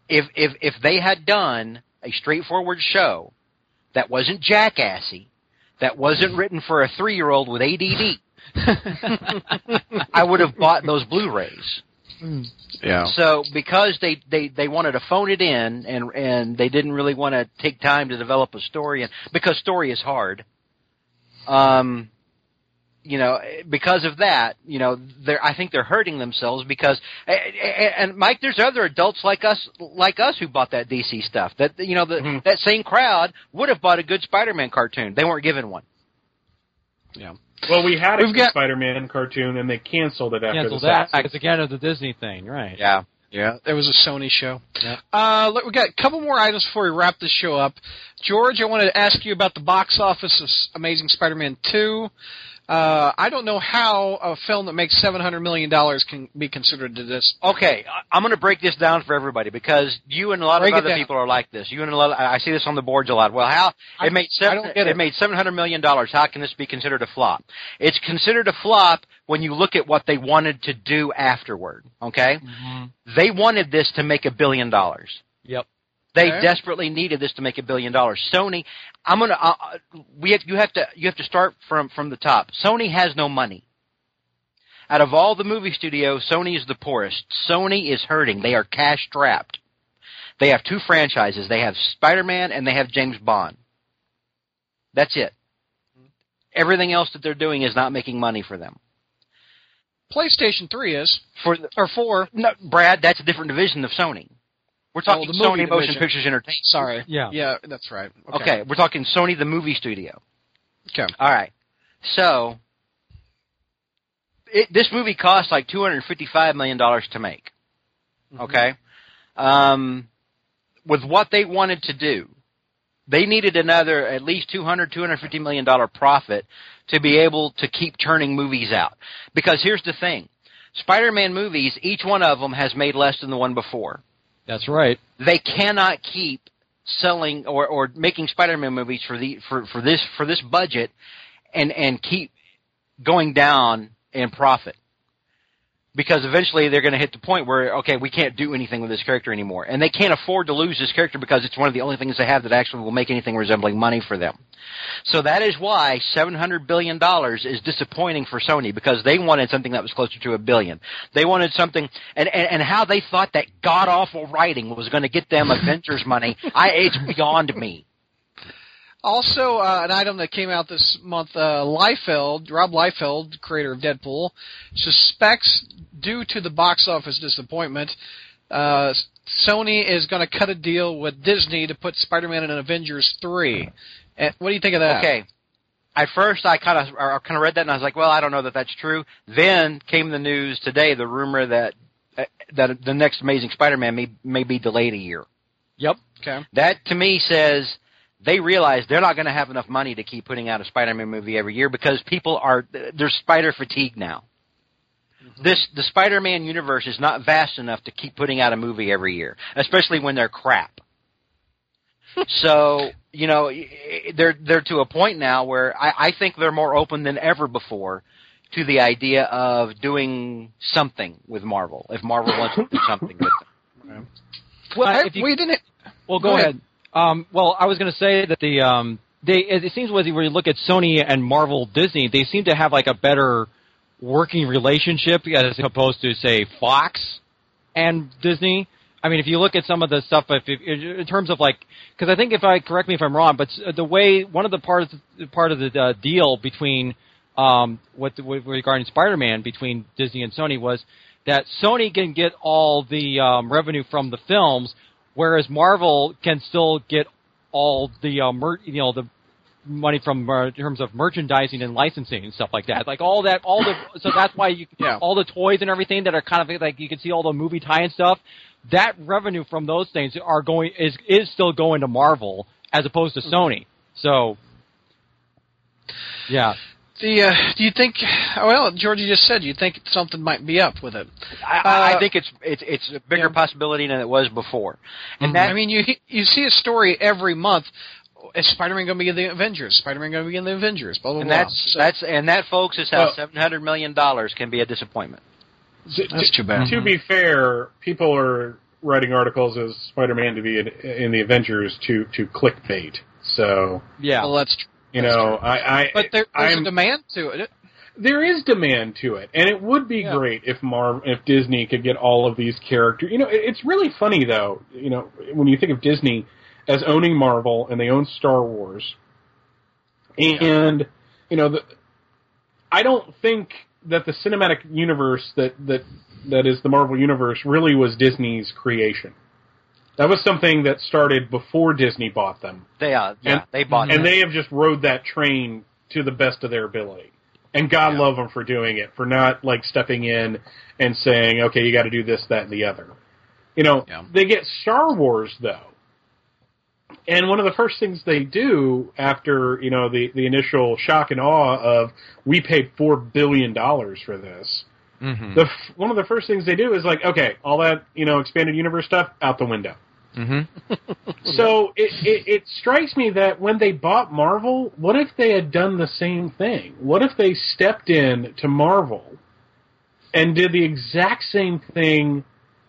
If if if they had done a straightforward show that wasn't jackassy, that wasn't written for a three-year-old with ADD, [laughs] I would have bought those Blu-rays. Yeah. So because they, they, they wanted to phone it in and and they didn't really want to take time to develop a story and because story is hard. Um you know, because of that, you know, they're I think they're hurting themselves because and Mike there's other adults like us like us who bought that DC stuff. That you know, the, Mhm. that same crowd would have bought a good Spider-Man cartoon. They weren't given one. Yeah. Well, we had a We've got- Spider-Man cartoon, and they canceled it after Cancel the that. second It's again of the Disney thing, right? Yeah. Yeah, it was a Sony show. Yep. Uh, look, we got a couple more items before we wrap this show up. George, I wanted to ask you about the box office of Amazing Spider-Man 2. Uh, I don't know how a film that makes $700 million can be considered to this. Okay, I- I'm going to break this down for everybody because you and a lot Break of other down. people are like this. You and a lot, of, I I see this on the boards a lot. Well, how I- it made seven, don't it. made 700 million dollars. How can this be considered a flop? It's considered a flop when you look at what they wanted to do afterward. Okay, they wanted this to make a billion dollars. Yep. They desperately needed this to make a billion dollars. Sony, I'm gonna, uh, uh, we have, you have to, you have to start from from the top. Sony has no money. Out of all the movie studios, Sony is the poorest. Sony is hurting. They are cash strapped. They have two franchises. They have Spider-Man and they have James Bond. That's it. Everything else that they're doing is not making money for them. PlayStation 3 is, For the, or 4. no, Brad, that's a different division of Sony. We're talking the Sony Motion division. Pictures Entertainment. Sorry. Yeah. Yeah, that's right. Okay. Okay, we're talking Sony the movie studio. Okay. All right. So it, this movie cost like two hundred fifty-five million dollars to make. Okay. Um, with what they wanted to do, they needed another at least 200 250 million dollar profit to be able to keep turning movies out. Because here's the thing. Spider-Man movies, each one of them has made less than the one before That's right. they cannot keep selling or, or making Spider-Man movies for the for, for this for this budget and and keep going down in profit. Because eventually they're going to hit the point where okay, we can't do anything with this character anymore, and they can't afford to lose this character because it's one of the only things they have that actually will make anything resembling money for them. So that is why seven hundred billion dollars is disappointing for Sony because they wanted something that was closer to a billion. They wanted something, and and, and how they thought that god awful writing was going to get them [laughs] Avengers money. I it's beyond me. Also, uh, an item that came out this month, uh, Liefeld, Rob Liefeld, creator of Deadpool, suspects, due to the box office disappointment, uh, Sony is going to cut a deal with Disney to put Spider-Man in Avengers 3. And what do you think of that? Okay. At first, I kind of I kind of read that and I was like, well, I don't know that that's true. Then came the news today, the rumor that uh, that the next Amazing Spider-Man may may be delayed a year. Yep. Okay. That to me says they realize they're not going to have enough money to keep putting out a Spider-Man movie every year because people are there's spider fatigue now. Mm-hmm. This the Spider-Man universe is not vast enough to keep putting out a movie every year, especially when they're crap. [laughs] so you know they're they're to a point now where I, I think they're more open than ever before to the idea of doing something with Marvel if Marvel wants to do something with them. [coughs] Well, I- if you- we didn't. Well, go, Go ahead. ahead. Um, well, I was going to say that the um, they it seems when you look at Sony and Marvel, Disney, they seem to have like a better working relationship as opposed to say Fox and Disney. I mean, if you look at some of the stuff, if, if, in terms of like, because I think if I correct me if I'm wrong, but the way one of the parts part of the uh, deal between um, what, the, with regarding Spider-Man between Disney and Sony was that Sony can get all the um, revenue from the films, whereas Marvel can still get all the uh, mer- you know the money from uh, in terms of merchandising and licensing and stuff like that. Like all that, all the so that's why you Yeah. all the toys and everything that are kind of like you can see all the movie tie-in stuff. That revenue from those things are going is is still going to Marvel as opposed to Sony. So yeah. The uh, do you think? Well, Georgie just said you think something might be up with it. I, I Uh, think it's it's it's a bigger yeah. possibility than it was before, and that I mean, you you see a story every month. Is Spider-Man going to be in the Avengers? Spider-Man going to be in the Avengers? Blah blah and blah. that's So- that's and that folks is how Well- seven hundred million dollars can be a disappointment. That's too bad. To be fair, people are writing articles as Spider-Man to be in, in the Avengers to to clickbait. So Yeah. well, that's true. You know, I, I But there, there's I'm, a demand to it. there is demand to it, and it would be Yeah. great if Mar if Disney could get all of these characters. You know, it, it's really funny though. You know, when you think of Disney as owning Marvel and they own Star Wars, and you know, the, I don't think that the cinematic universe that that that is the Marvel universe really was Disney's creation. That was something that started before Disney bought them They uh, yeah, And- they bought and it. they have just rode that train to the best of their ability. And God Yeah. love them for doing it, for not like stepping in and saying, "Okay, you got to do this, that, and the other." You know, Yeah. they get Star Wars though, and one of the first things they do after you know the the initial shock and awe of we paid four billion dollars for this. Mm-hmm. The f- one of the first things they do is like, okay, all that you know expanded universe stuff out the window. Mm-hmm. [laughs] So it, it it strikes me that when they bought Marvel, what if they had done the same thing? What if they stepped in to Marvel and did the exact same thing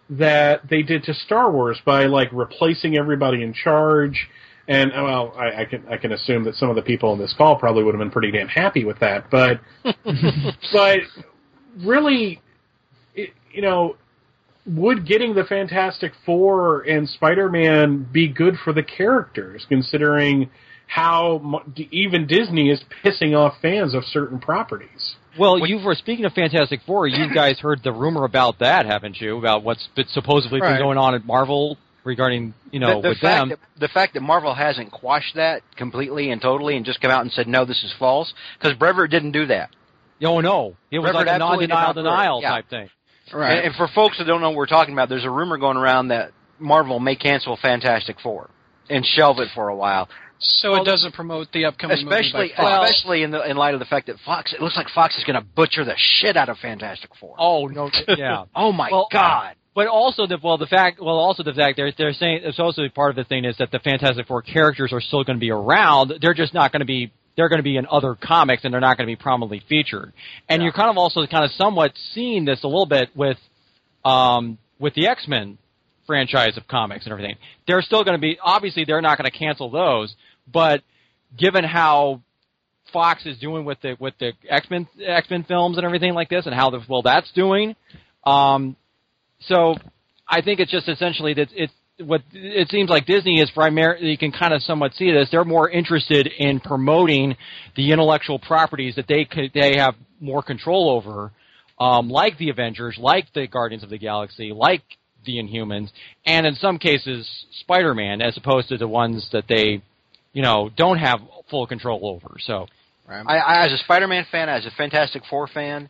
that they did to Star Wars by like replacing everybody in charge? And uh, well, I, I can I can assume that some of the people in this call probably would have been pretty damn happy with that, but [laughs] but really, it, you know, would getting the Fantastic Four and Spider Man be good for the characters, considering how even Disney is pissing off fans of certain properties? Well, you were speaking of Fantastic Four. You guys heard the rumor about that, haven't you? About what's been supposedly Right. been going on at Marvel regarding you know the, the with them. that, the fact that Marvel hasn't quashed that completely and totally and just come out and said no, this is false because Brevoort didn't do that. Oh no, it was Reverend like a non-denial not denial Yeah. type thing. Right. And, and for folks that don't know what we're talking about, there's a rumor going around that Marvel may cancel Fantastic Four and shelve it for a while, so it doesn't promote the upcoming especially movie by Fox. especially in the in light of the fact that Fox. It looks like Fox is going to butcher the shit out of Fantastic Four. Oh no, [laughs] yeah. Oh my Well, god! But also the well the fact well also the fact they're they're saying it's also part of the thing is that the Fantastic Four characters are still going to be around. They're just not going to be they're going to be in other comics and they're not going to be prominently featured. And you're kind of also kind of somewhat seeing this a little bit with um, with the X Men franchise of comics and everything. They're still going to be obviously they're not going to cancel those, but given how Fox is doing with the with the X Men X Men films and everything like this, and how the, well that's doing, um, so I think it's just essentially that it's what it seems like Disney is primarily you can kind of somewhat see this they're more interested in promoting the intellectual properties that they could, they have more control over, um, like the Avengers, like the Guardians of the Galaxy, like the Inhumans, and in some cases Spider-Man, as opposed to the ones that they, you know, don't have full control over. So, Right. I, I, as a Spider-Man fan, as a Fantastic Four fan,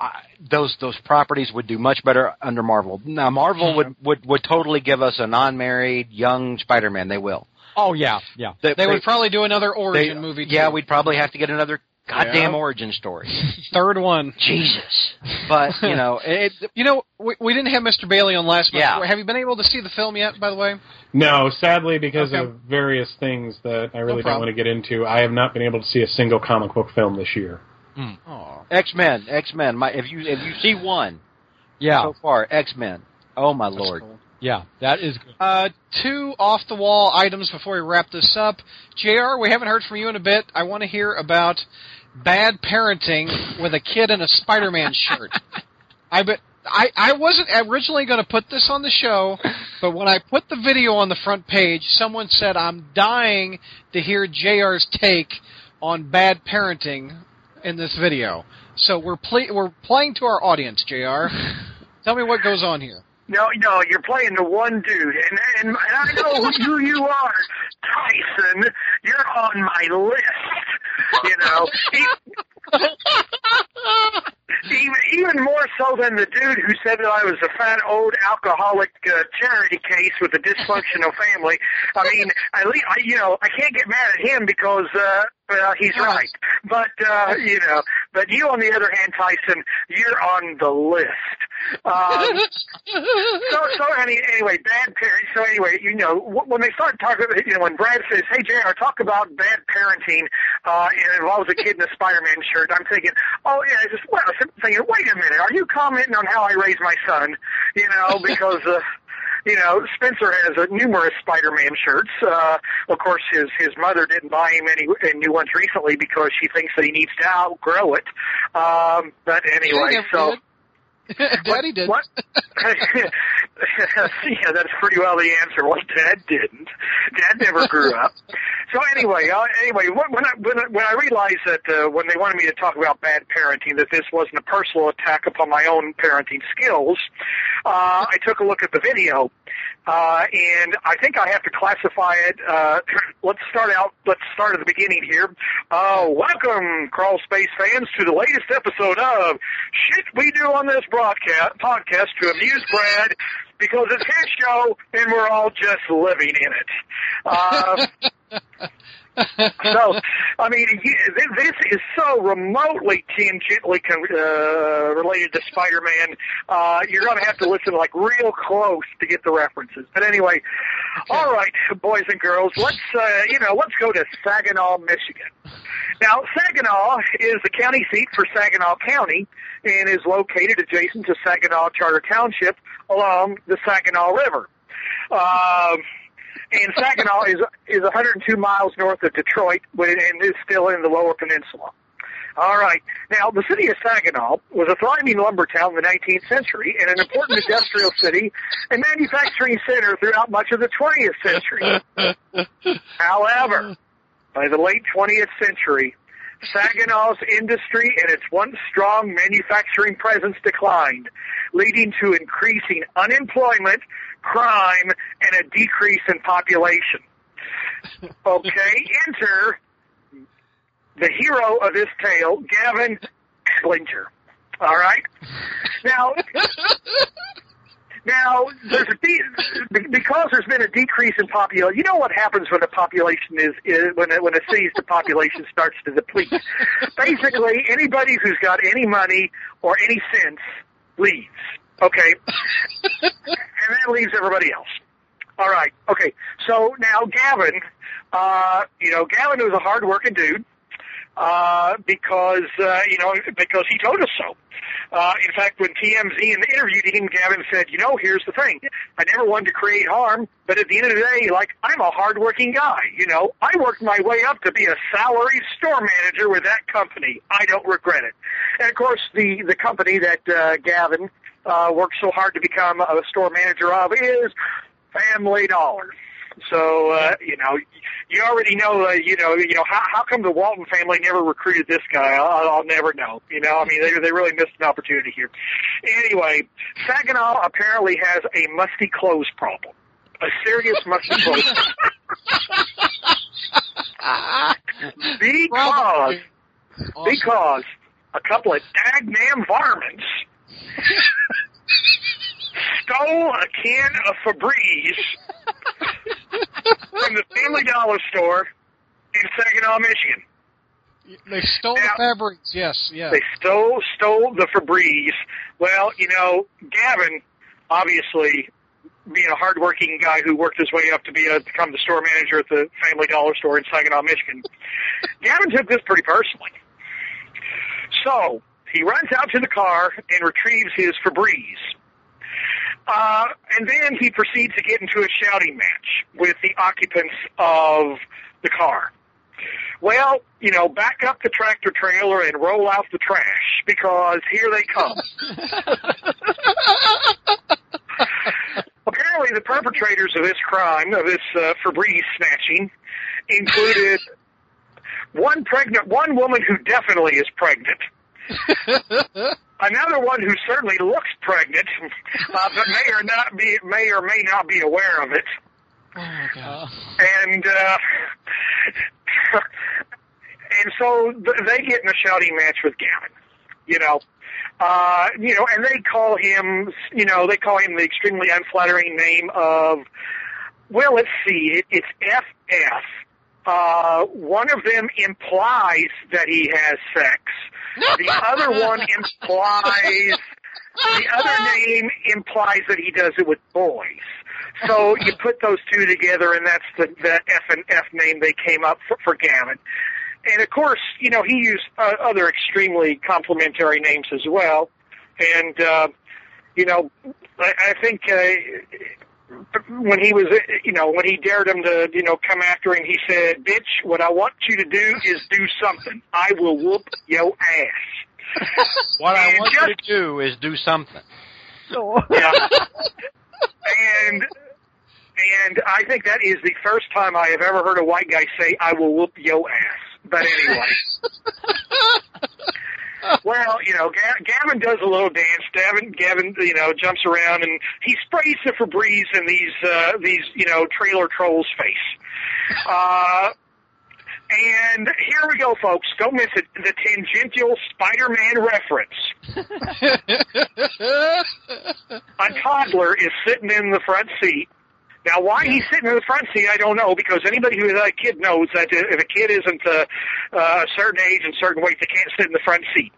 I, those those properties would do much better under Marvel. Now, Marvel would, mm-hmm. would would totally give us a non-married young Spider-Man. They will. oh yeah, yeah. they, they would probably do another they- origin movie. Yeah, we'd probably have to get another goddamn Yeah. origin story. [laughs] third one. Jesus, but you know, [laughs] it, You know, we, we didn't have Mr. Bailey on last month. Yeah. Have you been able to see the film yet? By the way, No, sadly, because Okay. of various things that I really don't want to get into, I have not been able to see a single comic book film this year. Oh, X-Men, X-Men. My, if you if you see one yeah, so far, X-Men. Oh my lord. yeah. That is good. Uh, two off the wall items before we wrap this up. JR, we haven't heard from you in a bit. I want to hear about bad parenting with a kid in a Spider Man [laughs] shirt. I bet. I, I wasn't originally going to put this on the show, but when I put the video on the front page, someone said, I'm dying to hear JR's take on bad parenting in this video. So we're, ple- we're playing to our audience, JR. [laughs] Tell me what goes on here. No, no, you're playing the one dude, and and, and I know who [laughs] you are, Tyson. You're on my list. You know, [laughs] even even more so than the dude who said that I was a fat old alcoholic uh, charity case with a dysfunctional [laughs] family. I mean, at least I, you know I can't get mad at him because uh, well, he's right. But uh, you know, but you on the other hand, Tyson, you're on the list. Um, [laughs] so, so any, anyway, bad parents. So anyway, you know, when they start talking, you know, when Brad says, "Hey, Jr., talk about bad parenting," uh, and it involves a kid in a Spider-Man shirt, I'm thinking, "Oh yeah," I just well, Thinking, wait a minute, are you commenting on how I raise my son? You know, [laughs] because. Uh, you know, Spencer has uh, numerous Spider-Man shirts. Uh, of course, his his mother didn't buy him any, any new ones recently because she thinks that he needs to outgrow it. Um, but anyway, so did. Daddy [laughs] did. what? [laughs] [laughs] yeah, that's pretty well the answer. Well, Dad didn't. Dad never grew up. So anyway, uh, anyway, when I when I, when I realized that uh, when they wanted me to talk about bad parenting, that this wasn't a personal attack upon my own parenting skills, uh, I took a look at the video, uh, and I think I have to classify it. Uh, [clears throat] let's start out. Let's start at the beginning here. Uh, welcome, Crawl Space fans, to the latest episode of Shit We Do on This broadcast podcast to amuse Brad because it's his show and we're all just living in it. Uh, [laughs] so, I mean, this is so remotely tangentially uh, related to Spider-Man. Uh, you're going to have to listen like real close to get the references. But anyway, all right, boys and girls, let's uh, you know, let's go to Saginaw, Michigan. Now, Saginaw is the county seat for Saginaw County and is located adjacent to Saginaw Charter Township along the Saginaw River. Um, and Saginaw is is 102 miles north of Detroit, and is still in the Lower Peninsula. All right. Now, the city of Saginaw was a thriving lumber town in the 19th century and an important industrial city and manufacturing center throughout much of the 20th century. [laughs] However, by the late 20th century, Saginaw's industry and its once strong manufacturing presence declined, leading to increasing unemployment, crime, and a decrease in population. [laughs] Okay, enter the hero of this tale, Gavin Edlinger. All right. Now, [laughs] now there's a de- because there's been a decrease in population. You know what happens when the population is, is when when a city's the population [laughs] starts to deplete. Basically, anybody who's got any money or any sense leaves. Okay, and that leaves everybody else. All right. Okay. So now Gavin, uh, you know, Gavin was a hard-working dude. Uh, because uh, you know because he told us so. Uh, in fact, when TMZ interviewed him, Gavin said, "You know, here's the thing. I never wanted to create harm, but at the end of the day, like I'm a hardworking guy. You know, I worked my way up to be a salaried store manager with that company. I don't regret it. And of course, the the company that uh, Gavin uh, worked so hard to become a store manager of is Family Dollar. So uh, you know, you already know. Uh, you know, you know how how come the Walton family never recruited this guy? I'll, I'll never know. You know, I mean, they they really missed an opportunity here. Anyway, Saginaw apparently has a musty clothes problem, a serious musty [laughs] clothes. because Awesome. because a couple of dagnam varmints [laughs] stole a can of Febreze from the Family Dollar store in Saginaw, Michigan. They stole the Now- fabrics. Yes, yeah. They stole stole the Febreze. Well, you know, Gavin, obviously, being a hardworking guy who worked his way up to be a become the store manager at the Family Dollar store in Saginaw, Michigan, [laughs] Gavin took this pretty personally. So he runs out to the car and retrieves his Febreze. Uh, and then he proceeds to get into a shouting match with the occupants of the car. Well, you know, back up the tractor trailer and roll out the trash because here they come. [laughs] Apparently, the perpetrators of this crime, of this uh, Febreze snatching, included one pregnant, one woman who definitely is pregnant, [laughs] another one who certainly looks pregnant, [laughs] uh, but may or not be, may or may not be aware of it oh my god. and uh, [laughs] and so th- they get in a shouting match with Gavin. You know, uh, you know, and they call him, you know, they call him the extremely unflattering name of, well, let's see, it, it's FF. Uh, one of them implies that he has sex. The other one [laughs] implies, the other name implies that he does it with boys. So you put those two together, and that's the, the F and F name they came up for, for Gavin. And of course, you know, he used uh, other extremely complimentary names as well. And, uh, you know, I, I think, uh, when he was, you know, when he dared him to, you know, come after him, he said, bitch, what I want you to do is do something. I will whoop your ass. [laughs] What I want just- you to do is do something. Yeah. [laughs] and and I think that is the first time I have ever heard a white guy say, "I will whoop your ass." But anyway. [laughs] well, you know, Gavin does a little dance. Gavin, Gavin, you know, jumps around and he sprays the Febreze in these uh, these you know trailer trolls' face. Uh, and here we go, folks. Don't miss it. The tangential Spider-Man reference. [laughs] a toddler is sitting in the front seat. Now, why he's sitting in the front seat, I don't know, because anybody who has a kid knows that if a kid isn't uh, uh, a certain age and certain weight, they can't sit in the front seat.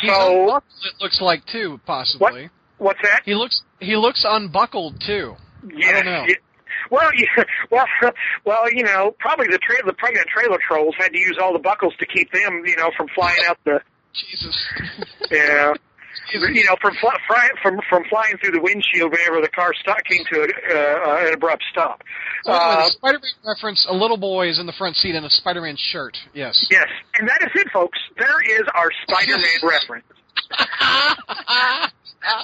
He's So, it looks like too, possibly. what's that? He looks he looks unbuckled too. Know. yeah. Well, yeah, [laughs] well, [laughs] well, you know, probably the tra- the pregnant trailer trolls had to use all the buckles to keep them, you know, from flying out the, Jesus. yeah, [laughs] you know, from fly, fly, from from flying through the windshield whenever the car stop came to a, uh, an abrupt stop. Uh, Spider-Man reference: a little boy is in the front seat in a Spider-Man shirt. Yes. Yes, and that is it, folks. There is our Spider-Man [laughs] reference. [laughs] now,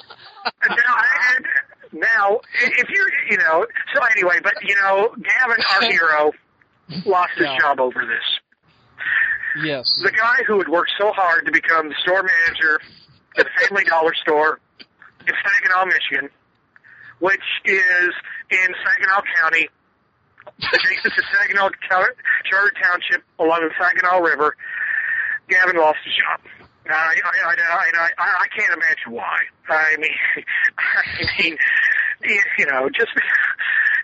and now, if you're, you know, so anyway, but you know, Gavin, our [laughs] hero, lost his Yeah. job over this. Yes. The guy who had worked so hard to become the store manager at the Family Dollar store in Saginaw, Michigan, which is in Saginaw County, adjacent to Saginaw Charter Township along the Saginaw River. Gavin lost his job. I, I, I, I, I can't imagine why. I mean, [laughs] I mean, you know, just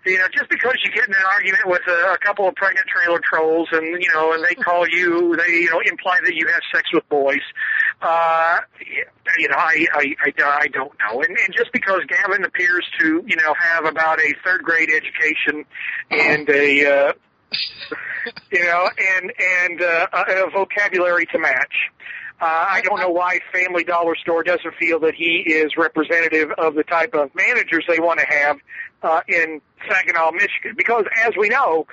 you know, just because you get in an argument with a, a couple of pregnant trailer trolls, and you know, and they call you, they you know, imply that you have sex with boys. Uh, you know, I, I, I, I don't know. And, and just because Gavin appears to, you know, have about a third grade education and a, uh, [laughs] you know, and and uh, a, a vocabulary to match. Uh, I don't know why Family Dollar Store doesn't feel that he is representative of the type of managers they want to have uh, in Saginaw, Michigan. Because as we know,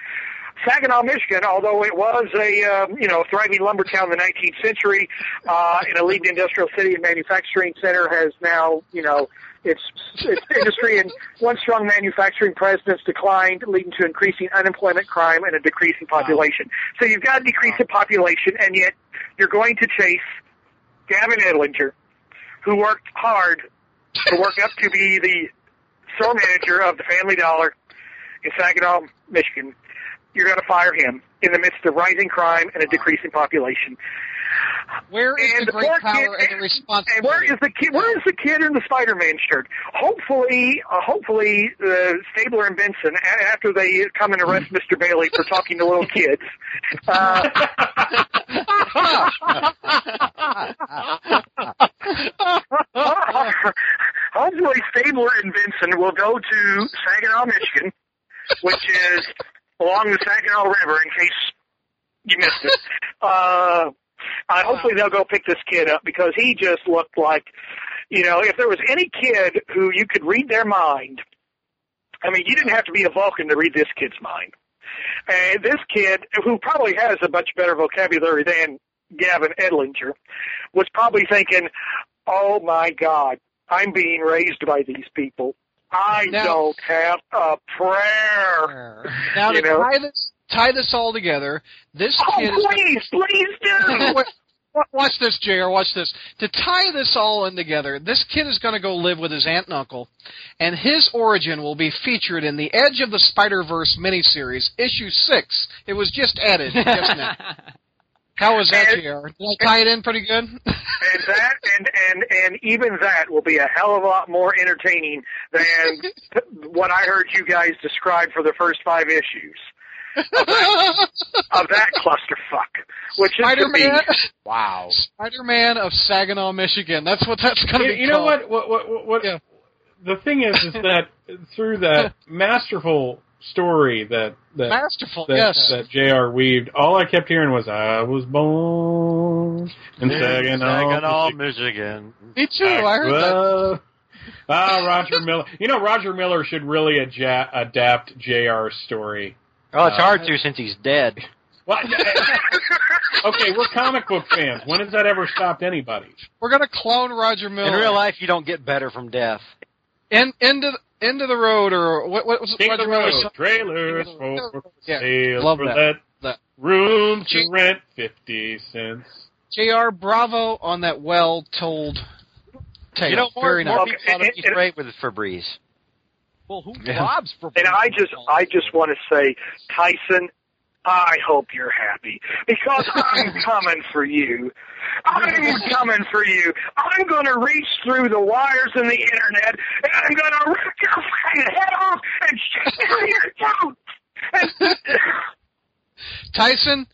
Saginaw, Michigan, although it was a um, you know thriving lumber town in the 19th century, uh, and a leading industrial city and manufacturing center, has now you know its its industry and one strong manufacturing presence declined, leading to increasing unemployment, crime, and a decreasing population. So you've got a decrease in population, and yet you're going to chase Gavin Edlinger, who worked hard to work up to be the store manager of the Family Dollar in Saginaw, Michigan. You're going to fire him in the midst of rising crime and a decreasing population. Where is And the great power kid- and the And responsibility? where is the kid? Where is the kid in the Spider-Man shirt? Hopefully, uh, hopefully, uh, Stabler and Benson, a- after they come and arrest Mr. Bailey for talking to little kids, uh, hopefully Stabler and Benson will go to Saginaw, Michigan, which is along the Saginaw River. In case you missed it, [laughs] uh, uh, hopefully they'll go pick this kid up because he just looked like, you know, if there was any kid who you could read their mind. I mean, you didn't have to be a Vulcan to read this kid's mind. And this kid, who probably has a much better vocabulary than Gavin Edlinger, was probably thinking, "Oh my God, I'm being raised by these people. I Now- don't have a prayer." Now [laughs] to know? tie this tie this all together, this Oh, kid is please, please do. [laughs] Wait, Watch this, Jr. Watch this. To tie this all in together, this kid is going to go live with his aunt and uncle, and his origin will be featured in the Edge of the Spider Verse miniseries, issue six. It was just added just now. [laughs] How was that, And- Jr.? Did I tie it in pretty good? and that and and and even that will be a hell of a lot more entertaining than [laughs] what I heard you guys describe for the first five issues of that clusterfuck, which is Spider-Man, be Wow. Spider-Man of Saginaw, Michigan. That's what that's going to You, be you know called. what? What? What? what, what Yeah. The thing is, is that through that [laughs] masterful story that that Masterful, that, yes. that Jr. weaved, all I kept hearing was "I was born in Saginaw." Saginaw, Michigan." Michigan. Me too. I heard that. Ah, Roger Miller. You know, Roger Miller should really adja- adapt Jr.'s story. Oh, it's Uh, hard to since he's dead. What? [laughs] okay, we're comic book fans. When has that ever stopped anybody? We're going to clone Roger Miller. In real life, you don't get better from death. In, into the, of the road, or what? What was King of Roger the Miller's road, trailers King of the for Yeah, sale love for that. that. That. Room to rent fifty cents. Jr. Bravo on that well-told tale. You know, more, Very more nice. Okay, people ought to and- and- with Febreze. well, who [laughs] Yeah. robs for? And I just, I just want to say, Tyson, I hope you're happy because I'm [laughs] coming for you. I'm coming for you. I'm going to reach through the wires in the internet and I'm going to rip your fucking head off and shake your throat. And, [laughs] Tyson,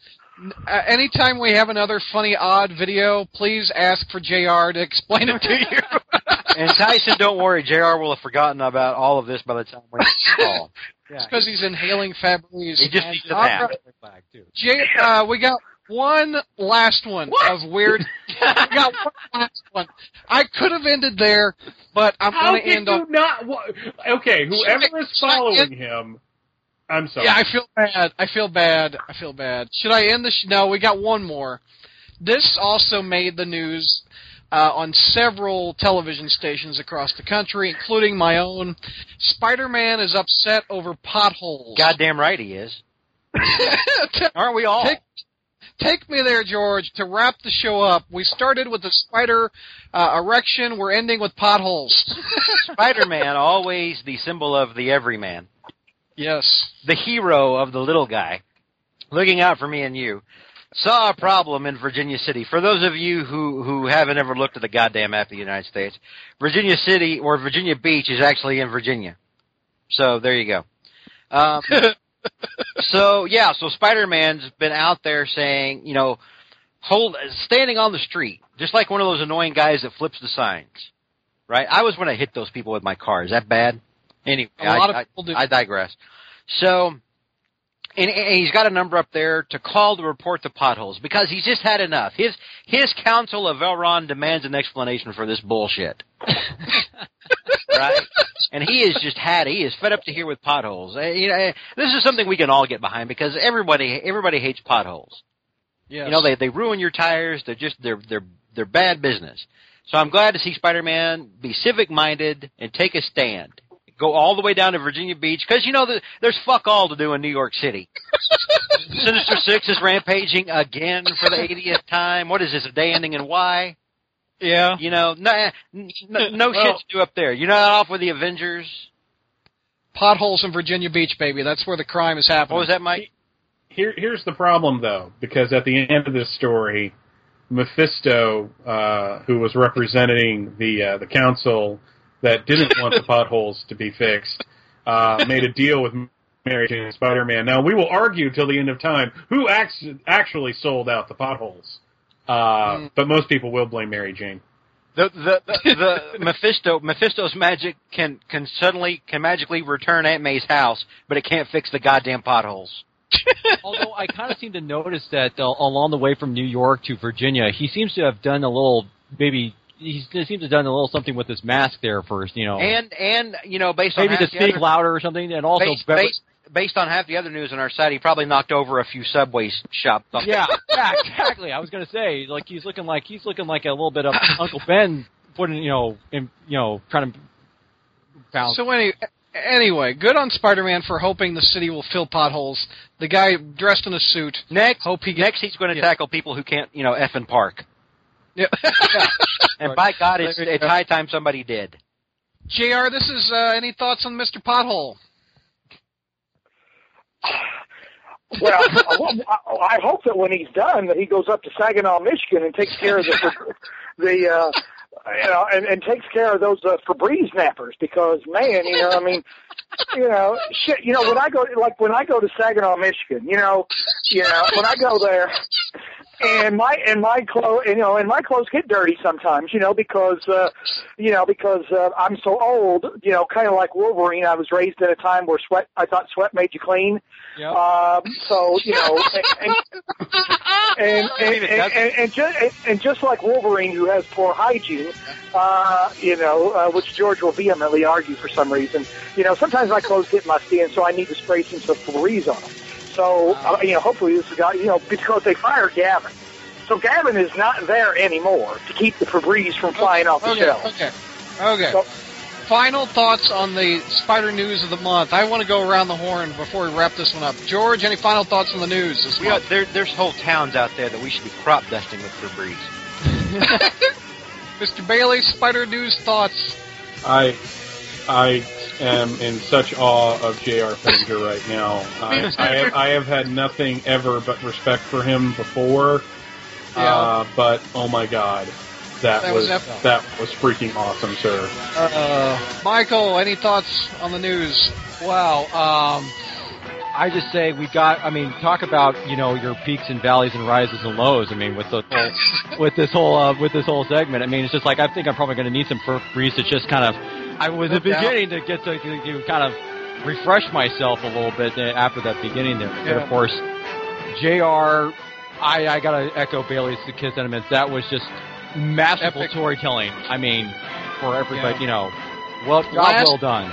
uh, anytime we have another funny odd video, please ask for Jr. to explain it to you. [laughs] And Tyson, don't worry, JR will have forgotten about all of this by the time we call. It's because he's inhaling Febreze. He just needs a All nap. right. J- uh, we got one last one of weird. [laughs] we got one last one. I could have ended there, but I'm going to did end you on. not? Wa- okay, whoever is Should I- following him, I'm sorry. Yeah, I feel bad. I feel bad. I feel bad. Should I end the? Sh- no, we got one more. This also made the news uh, on several television stations across the country, including my own. Spider-Man is upset over potholes. Goddamn right he is. [laughs] Aren't we all? Take, take me there, George, to wrap the show up. We started with the spider uh, erection. We're ending with potholes. [laughs] Spider-Man, always the symbol of the everyman. yes. the hero of the little guy, looking out for me and you, saw a problem in Virginia City. For those of you who, who haven't ever looked at the goddamn map of the United States, Virginia City or Virginia Beach is actually in Virginia. So there you go. Um, [laughs] so yeah, so Spider-Man's been out there saying, you know, hold, standing on the street, just like one of those annoying guys that flips the signs. Right? I was when I hit those people with my car. Is that bad? Anyway, A lot I, of people do. I, I digress. So and, and he's got a number up there to call to report the potholes because he's just had enough. His his council of Elrond demands an explanation for this bullshit. [laughs] right? And he is just had he is fed up to here with potholes. Uh, you know, uh, this is something we can all get behind because everybody everybody hates potholes. Yes. You know, they they ruin your tires. They're just they're they're they're bad business. So I'm glad to see Spider-Man be civic minded and take a stand. Go all the way down to Virginia Beach because you know the, there's fuck all to do in New York City. [laughs] Sinister Six is rampaging again for the 80th time. What is this? A day ending in Y? yeah. You know, no, no, no shit to do up there. You're not off with the Avengers. Potholes in Virginia Beach, baby. That's where the crime is happening. What was that, Mike? Here, here's the problem, though, because at the end of this story, Mephisto, uh, who was representing the uh, the council that didn't want the potholes to be fixed, uh, made a deal with Mary Jane and Spider-Man. Now we will argue till the end of time who act- actually sold out the potholes, uh, but most people will blame Mary Jane. The the the, the Mephisto Mephisto's magic can can suddenly can magically return Aunt May's house, but it can't fix the goddamn potholes. [laughs] Although I kind of seem to notice that uh, along the way from New York to Virginia, he seems to have done a little maybe he seems to have done a little something with his mask there first, you know. And and you know based maybe on to the speak other- louder or something, and also based, better- based, based on half the other news on our site, he probably knocked over a few subway shops. [laughs] yeah, [laughs] yeah, exactly. I was gonna say like he's looking like he's looking like a little bit of [coughs] Uncle Ben putting you know in, you know trying to bounce. So any, anyway, good on Spider-Man for hoping the city will fill potholes. The guy dressed in a suit. Next, Hope he gets. next he's going to Yeah. tackle people who can't, you know, f and park. Yeah. [laughs] And by God, it's, it's high time somebody did. Jr. This is uh, any thoughts on Mr. Pothole? [sighs] Well, I I hope that when he's done, that he goes up to Saginaw, Michigan, and takes care of the the uh, you know, and, and takes care of those uh, Febreze nappers because man, you know, I mean, you know, shit, you know, when I go like when I go to Saginaw, Michigan, you know, you know, when I go there, and my and my clothes, you know, and my clothes get dirty sometimes, you know, because uh, you know, because uh, I'm so old, you know, kind of like Wolverine. I was raised in a time where sweat, I thought sweat made you clean. Yeah. Um, so you know, and and and, and, and, and, just, and, and just like Wolverine, who has poor hygiene, uh, you know, uh, which George will vehemently argue for some reason. You know, sometimes my clothes get musty, and so I need to spray some Febreze on them. So uh, you know, hopefully this guy, you know, because they fired Gavin. So Gavin is not there anymore to keep the Febreze from flying off the okay, shelf. Okay. Okay. So- Final thoughts on the Spider News of the month. I want to go around the horn before we wrap this one up. George, any final thoughts on the news this We are, there, there's whole towns out there that we should be crop dusting with Febreze. [laughs] [laughs] Mr. Bailey, Spider News thoughts. I I am in such awe of J.R. Pettinger right now. I, I, have, I have had nothing ever but respect for him before. Yeah. Uh, but oh my god, that, That was was, epic. that was freaking awesome, sir. Uh, Michael, any thoughts on the news? Wow. Um, I just say we got. I mean, talk about you know your peaks and valleys and rises and lows. I mean, with the [laughs] with this whole uh, with this whole segment. I mean, it's just like I think I'm probably going to need some Febreze to just kind of. I was No the doubt. beginning to get to, to, to kind of refresh myself a little bit uh, after that beginning there. But Yeah. of course, Jr. I I got to echo Bailey's kiss sentiments. That was just masterful Epic. storytelling. I mean, for everybody, Yeah. you know, well, Last- well done.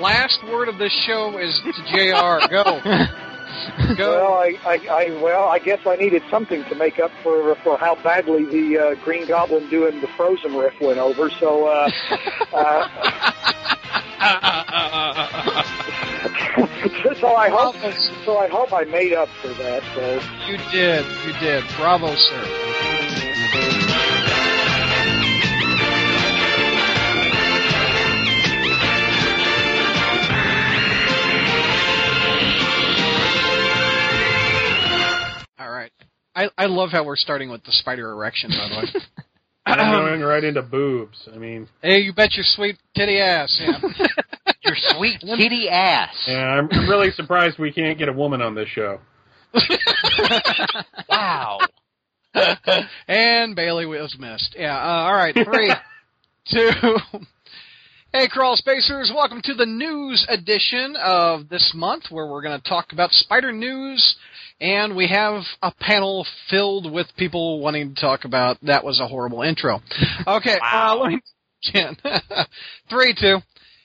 Last word of this show is to JR. Go. [laughs] [laughs] Go. Well, I, I, I, well, I guess I needed something to make up for for how badly the uh, Green Goblin doing the Frozen riff went over. So, uh, uh, [laughs] so I hope, so I hope I made up for that. So, You did. You did. Bravo, sir. All right. I, I love how we're starting with the spider erection, by the way. [laughs] And I'm going right into boobs. I mean, hey, you bet your sweet titty ass. Yeah. [laughs] Your sweet titty ass. yeah, I'm, I'm really surprised we can't get a woman on this show. [laughs] Wow. and Bailey was missed. Yeah. Uh, all right. Three, two. Hey, Crawl Spacers, welcome to the news edition of this month where we're going to talk about spider news. And we have a panel filled with people wanting to talk about that was a horrible intro. Okay, uh, let me again. [laughs] Three, two.